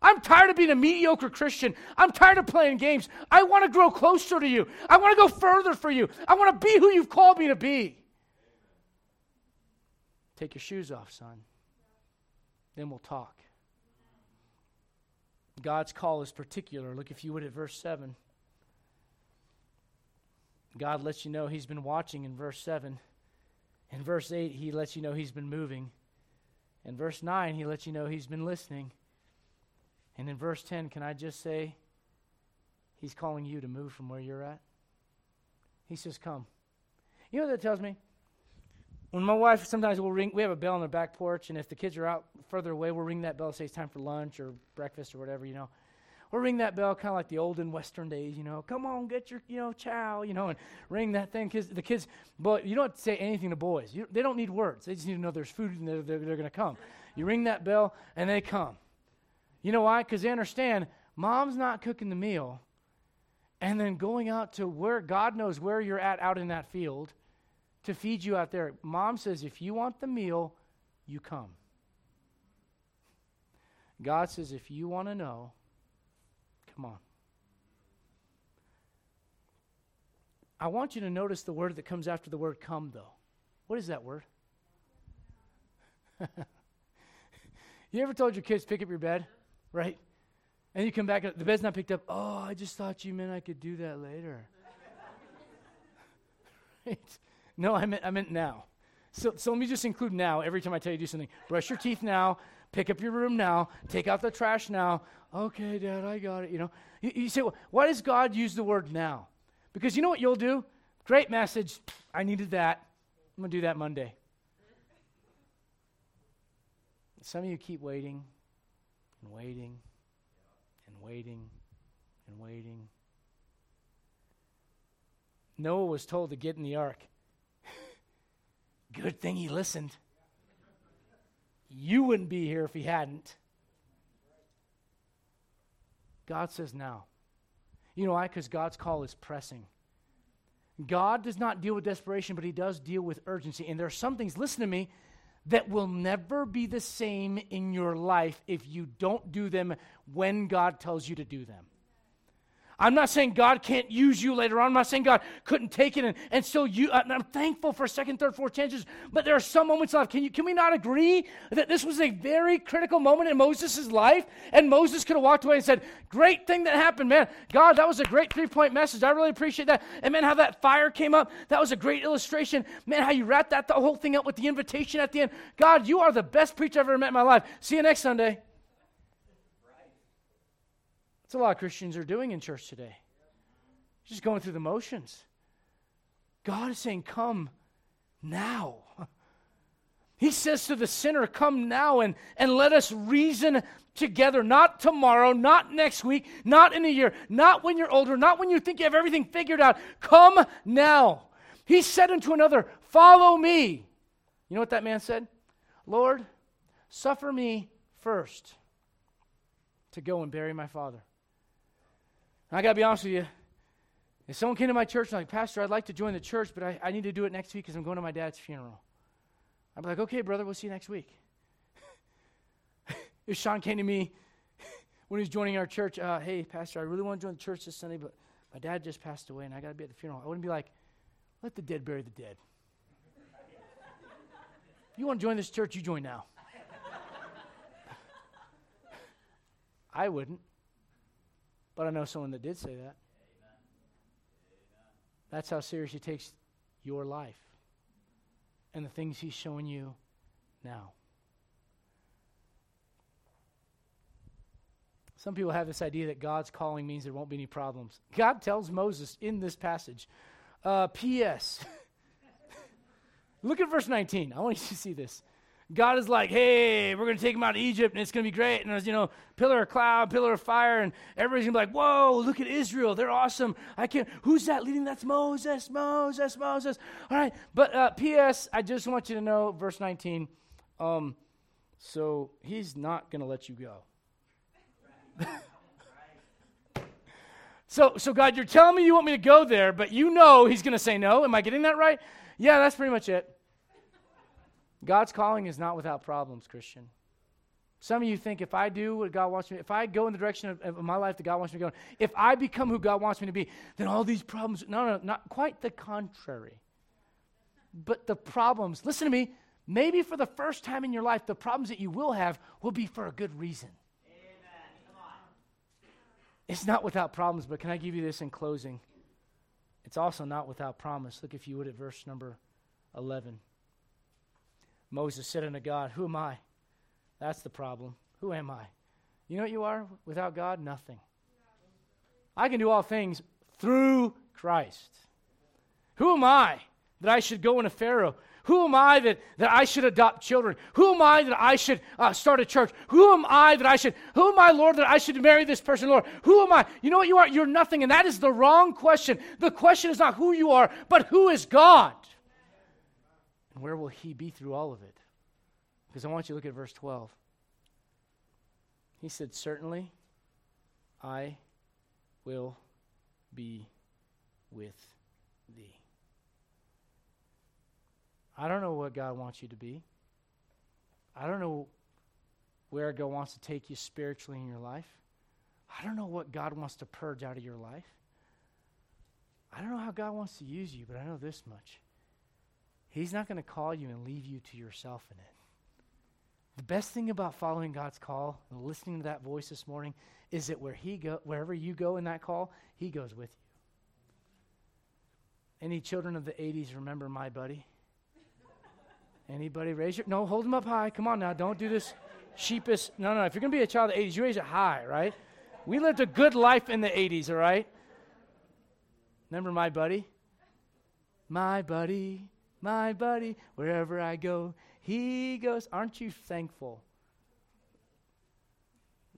I'm tired of being a mediocre Christian. I'm tired of playing games. I want to grow closer to you. I want to go further for you. I want to be who you've called me to be. Take your shoes off, son. Then we'll talk. God's call is particular. Look, if you would, at verse 7. God lets you know He's been watching in verse 7. In verse 8, He lets you know He's been moving. In verse 9, He lets you know He's been listening. And in verse 10, can I just say, He's calling you to move from where you're at? He says, Come. You know what that tells me? When my wife sometimes will ring, we have a bell on the back porch, and if the kids are out further away, we'll ring that bell, say it's time for lunch or breakfast or whatever, you know. We'll ring that bell kind of like the olden Western days, you know. Come on, get your, you know, chow, you know, and ring that thing. Because the kids, but you don't say anything to boys. You, they don't need words. They just need to know there's food and they're, they're, they're going to come. You ring that bell, and they come. You know why? Because they understand mom's not cooking the meal and then going out to where God knows where you're at out in that field to feed you out there. Mom says, if you want the meal, you come. God says, if you want to know, come on. I want you to notice the word that comes after the word come, though. What is that word? you ever told your kids, pick up your bed, right? And you come back, the bed's not picked up. Oh, I just thought you meant I could do that later. right? No, I meant, I meant now. So, so let me just include now every time I tell you to do something. Brush your teeth now. Pick up your room now. Take out the trash now. Okay, Dad, I got it. You know, you, you say, well, why does God use the word now? Because you know what you'll do? Great message. I needed that. I'm going to do that Monday. Some of you keep waiting and waiting and waiting and waiting. Noah was told to get in the ark. Good thing he listened. You wouldn't be here if he hadn't. God says now. You know why? Because God's call is pressing. God does not deal with desperation, but he does deal with urgency. And there are some things, listen to me, that will never be the same in your life if you don't do them when God tells you to do them. I'm not saying God can't use you later on. I'm not saying God couldn't take it and, and still you. I'm thankful for second, third, fourth chances, but there are some moments life. Can, you, can we not agree that this was a very critical moment in Moses' life? And Moses could have walked away and said, Great thing that happened, man. God, that was a great three point message. I really appreciate that. And man, how that fire came up, that was a great illustration. Man, how you wrapped that the whole thing up with the invitation at the end. God, you are the best preacher I've ever met in my life. See you next Sunday. That's a lot of Christians are doing in church today. Just going through the motions. God is saying, Come now. He says to the sinner, Come now and, and let us reason together, not tomorrow, not next week, not in a year, not when you're older, not when you think you have everything figured out. Come now. He said unto another, Follow me. You know what that man said? Lord, suffer me first to go and bury my father. I got to be honest with you. If someone came to my church and like, Pastor, I'd like to join the church, but I, I need to do it next week because I'm going to my dad's funeral. I'd be like, okay, brother, we'll see you next week. if Sean came to me when he was joining our church, uh, hey, Pastor, I really want to join the church this Sunday, but my dad just passed away and I got to be at the funeral. I wouldn't be like, let the dead bury the dead. you want to join this church, you join now. I wouldn't. But I know someone that did say that. That's how serious he takes your life and the things he's showing you now. Some people have this idea that God's calling means there won't be any problems. God tells Moses in this passage, uh, P.S. Look at verse 19. I want you to see this. God is like, hey, we're going to take him out of Egypt and it's going to be great. And there's, you know, pillar of cloud, pillar of fire, and everybody's going to be like, whoa, look at Israel. They're awesome. I can't, who's that leading? That's Moses, Moses, Moses. All right. But uh, P.S., I just want you to know, verse 19, um, so he's not going to let you go. so, so, God, you're telling me you want me to go there, but you know he's going to say no. Am I getting that right? Yeah, that's pretty much it. God's calling is not without problems, Christian. Some of you think if I do what God wants me, if I go in the direction of, of, my life that God wants me to go, if I become who God wants me to be, then all these problems. No, no, not quite the contrary. But the problems, listen to me, maybe for the first time in your life, the problems that you will have will be for a good reason. It's not without problems, but can I give you this in closing? It's also not without promise. Look, if you would, at verse number 11. Moses said unto God, Who am I? That's the problem. Who am I? You know what you are? Without God, nothing. I can do all things through Christ. Who am I that I should go into Pharaoh? Who am I that, that I should adopt children? Who am I that I should uh, start a church? Who am I that I should, who am I, Lord, that I should marry this person, Lord? Who am I? You know what you are? You're nothing, and that is the wrong question. The question is not who you are, but who is God? And where will he be through all of it? Because I want you to look at verse 12. He said, Certainly I will be with thee. I don't know what God wants you to be. I don't know where God wants to take you spiritually in your life. I don't know what God wants to purge out of your life. I don't know how God wants to use you, but I know this much. He's not going to call you and leave you to yourself in it. The best thing about following God's call and listening to that voice this morning is that where he go, wherever you go in that call, He goes with you. Any children of the 80s remember my buddy? Anybody raise your no? Hold them up high. Come on now, don't do this sheepish. No, no. If you're gonna be a child of the 80s, you raise it high, right? We lived a good life in the 80s, all right? Remember my buddy? My buddy my buddy, wherever I go, he goes. Aren't you thankful?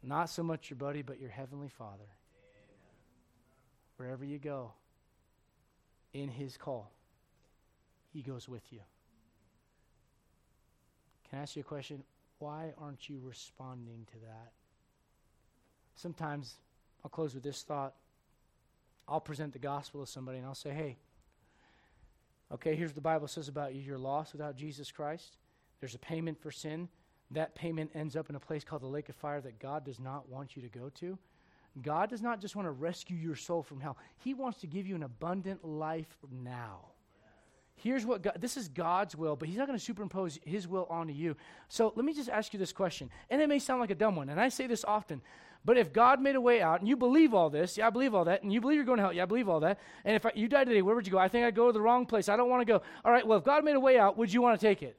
Not so much your buddy, but your heavenly Father. Wherever you go, in his call, he goes with you. Can I ask you a question? Why aren't you responding to that? Sometimes, I'll close with this thought. I'll present the gospel to somebody and I'll say, hey, Okay, here's what the Bible says about you you're lost without Jesus Christ. There's a payment for sin. That payment ends up in a place called the lake of fire that God does not want you to go to. God does not just want to rescue your soul from hell, He wants to give you an abundant life now. Here's what God, this is God's will, but He's not going to superimpose His will onto you. So let me just ask you this question, and it may sound like a dumb one, and I say this often. But if God made a way out, and you believe all this, yeah, I believe all that, and you believe you're going to hell, yeah, I believe all that, and if I, you died today, where would you go? I think I'd go to the wrong place. I don't want to go. All right, well, if God made a way out, would you want to take it?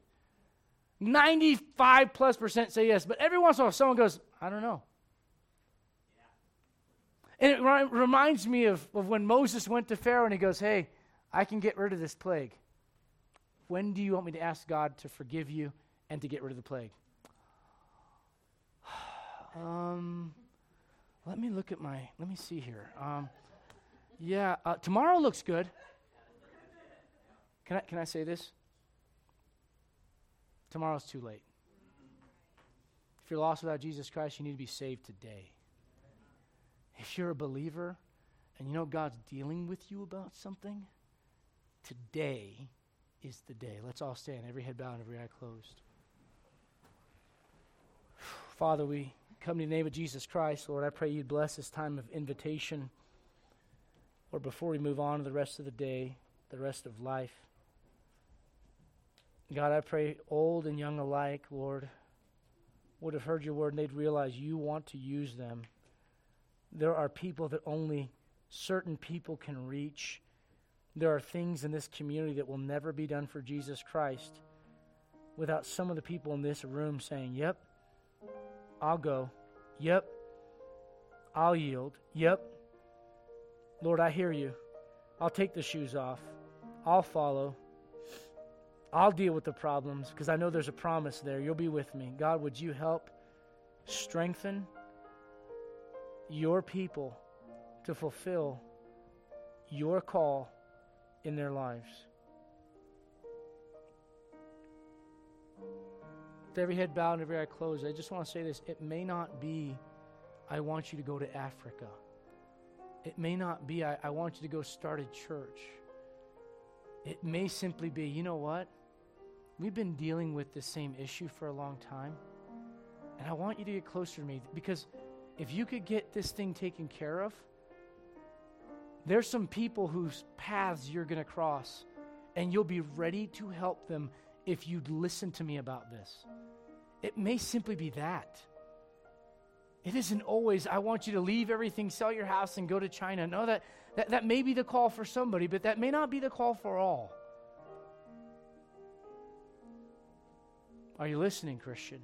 95 plus percent say yes, but every once in a while someone goes, I don't know. And it reminds me of, of when Moses went to Pharaoh and he goes, Hey, I can get rid of this plague. When do you want me to ask God to forgive you and to get rid of the plague? um, let me look at my, let me see here. Um, yeah, uh, tomorrow looks good. Can I, can I say this? Tomorrow's too late. If you're lost without Jesus Christ, you need to be saved today. If you're a believer and you know God's dealing with you about something, today is the day. Let's all stand, every head bowed and every eye closed. Father, we come in the name of Jesus Christ, Lord, I pray you'd bless this time of invitation. Or before we move on to the rest of the day, the rest of life, God, I pray old and young alike, Lord, would have heard your word and they'd realize you want to use them. There are people that only certain people can reach. There are things in this community that will never be done for Jesus Christ without some of the people in this room saying, Yep, I'll go. Yep. I'll yield. Yep. Lord, I hear you. I'll take the shoes off. I'll follow. I'll deal with the problems because I know there's a promise there. You'll be with me. God, would you help strengthen your people to fulfill your call in their lives? With every head bowed and every eye closed, I just want to say this. It may not be, I want you to go to Africa. It may not be, I, I want you to go start a church. It may simply be, you know what? We've been dealing with the same issue for a long time. And I want you to get closer to me because if you could get this thing taken care of, there's some people whose paths you're going to cross, and you'll be ready to help them if you'd listen to me about this. It may simply be that. It isn't always, I want you to leave everything, sell your house, and go to China. No, that, that, that may be the call for somebody, but that may not be the call for all. Are you listening, Christian?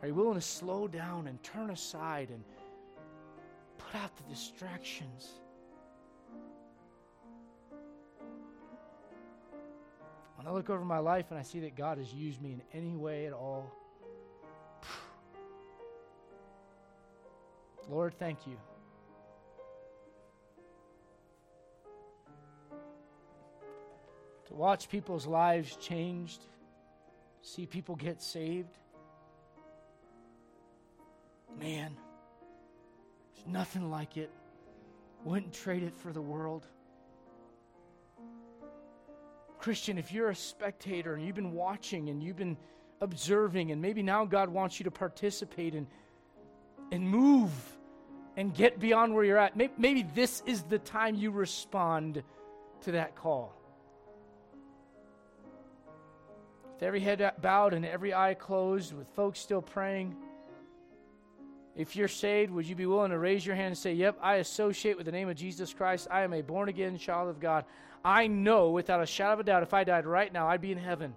Are you willing to slow down and turn aside and put out the distractions? When I look over my life and I see that God has used me in any way at all, Lord, thank you. To watch people's lives changed, see people get saved. Man, there's nothing like it. Wouldn't trade it for the world. Christian, if you're a spectator and you've been watching and you've been observing, and maybe now God wants you to participate and, and move and get beyond where you're at, maybe, maybe this is the time you respond to that call. With every head bowed and every eye closed, with folks still praying, if you're saved, would you be willing to raise your hand and say, Yep, I associate with the name of Jesus Christ. I am a born again child of God. I know without a shadow of a doubt, if I died right now, I'd be in heaven.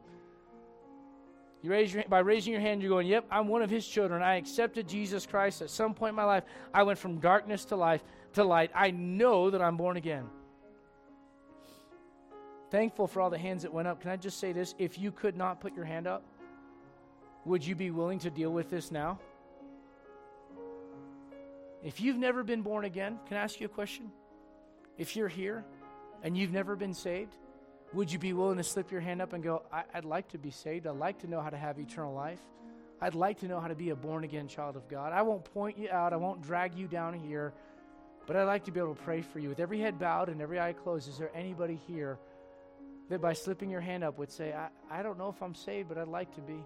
You raise your, by raising your hand, you're going, Yep, I'm one of his children. I accepted Jesus Christ at some point in my life. I went from darkness to life to light. I know that I'm born again. Thankful for all the hands that went up. Can I just say this? If you could not put your hand up, would you be willing to deal with this now? If you've never been born again, can I ask you a question? If you're here and you've never been saved, would you be willing to slip your hand up and go, I- would like to be saved. I'd like to know how to have eternal life. I'd like to know how to be a born again child of God. I won't point you out, I won't drag you down here, but I'd like to be able to pray for you. With every head bowed and every eye closed, is there anybody here that by slipping your hand up would say, I, I don't know if I'm saved, but I'd like to be?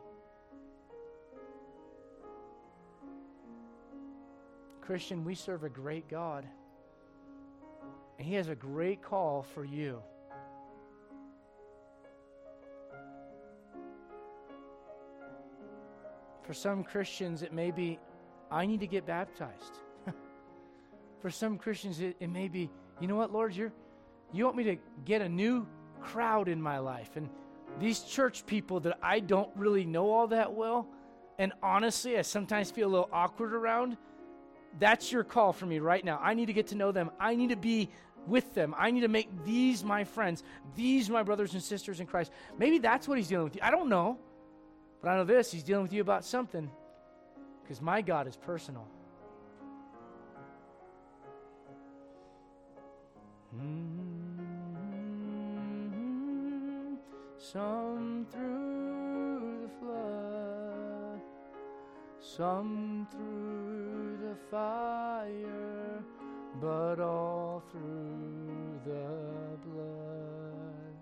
Christian, we serve a great God, and He has a great call for you. For some Christians, it may be, I need to get baptized. For some Christians, it, it may be, you know what, Lord, you're, you want me to get a new crowd in my life. And these church people that I don't really know all that well, and honestly, I sometimes feel a little awkward around, that's your call for me right now. I need to get to know them. I need to be with them. I need to make these my friends, these my brothers and sisters in Christ. Maybe that's what he's dealing with you. I don't know. But I know this He's dealing with you about something because my God is personal. Mm-hmm. Some through the flood, some through fire, but all through the blood.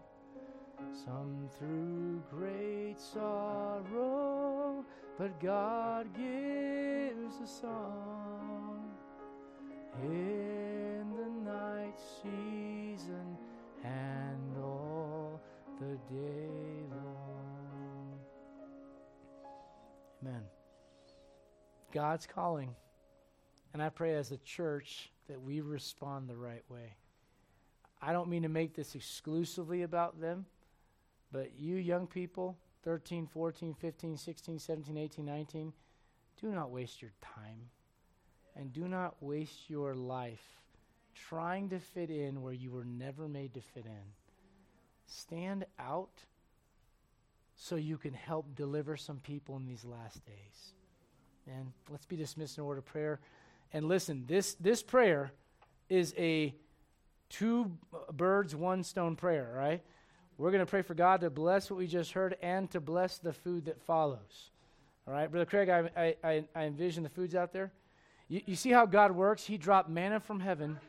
Some through great sorrow, but God gives a song in the night season and all the day long. Amen. God's calling. And I pray as a church that we respond the right way. I don't mean to make this exclusively about them, but you young people, 13, 14, 15, 16, 17, 18, 19, do not waste your time and do not waste your life trying to fit in where you were never made to fit in. Stand out so you can help deliver some people in these last days. And let's be dismissed in order of prayer. And listen, this, this prayer is a two birds, one stone prayer, right? We're going to pray for God to bless what we just heard and to bless the food that follows. All right, Brother Craig, I, I, I envision the foods out there. You, you see how God works? He dropped manna from heaven.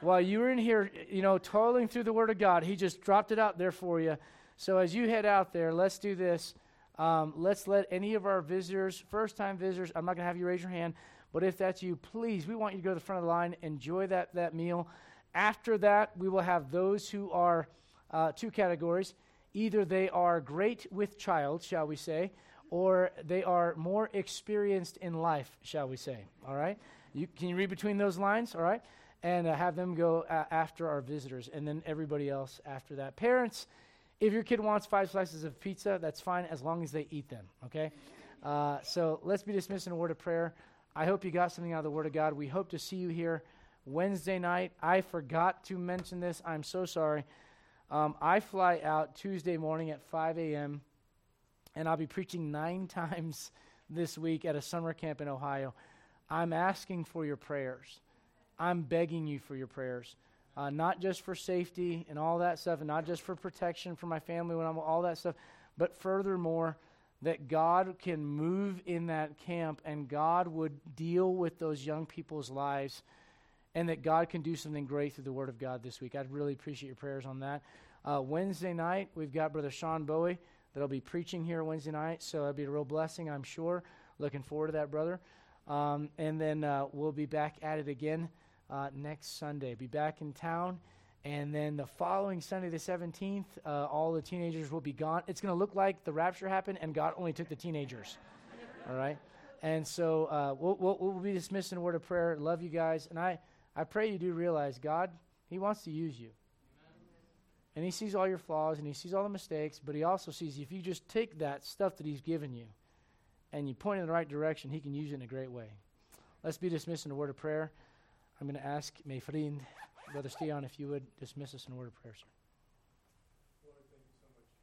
While you were in here, you know, toiling through the Word of God, He just dropped it out there for you. So as you head out there, let's do this. Um, let's let any of our visitors, first time visitors, I'm not going to have you raise your hand, but if that's you, please, we want you to go to the front of the line, enjoy that, that meal. After that, we will have those who are uh, two categories. Either they are great with child, shall we say, or they are more experienced in life, shall we say. All right? You, can you read between those lines? All right? And uh, have them go uh, after our visitors, and then everybody else after that. Parents, if your kid wants five slices of pizza, that's fine as long as they eat them, okay? Uh, so let's be dismissed in a word of prayer. I hope you got something out of the Word of God. We hope to see you here Wednesday night. I forgot to mention this. I'm so sorry. Um, I fly out Tuesday morning at 5 a.m and I'll be preaching nine times this week at a summer camp in Ohio. I'm asking for your prayers. I'm begging you for your prayers. Uh, not just for safety and all that stuff, and not just for protection for my family when I'm all that stuff, but furthermore, that God can move in that camp and God would deal with those young people's lives and that God can do something great through the Word of God this week. I'd really appreciate your prayers on that. Uh, Wednesday night, we've got Brother Sean Bowie that'll be preaching here Wednesday night. So that'll be a real blessing, I'm sure. Looking forward to that, brother. Um, and then uh, we'll be back at it again uh, next Sunday. Be back in town. And then the following Sunday, the 17th, uh, all the teenagers will be gone. It's going to look like the rapture happened and God only took the teenagers. all right? And so uh, we'll, we'll, we'll be dismissed in a word of prayer. Love you guys. And I, I pray you do realize God, He wants to use you and he sees all your flaws and he sees all the mistakes, but he also sees if you just take that stuff that he's given you and you point in the right direction, he can use it in a great way. Let's be dismissed in a word of prayer. I'm going to ask my friend, Brother Steon, if you would dismiss us in a word of prayer, sir.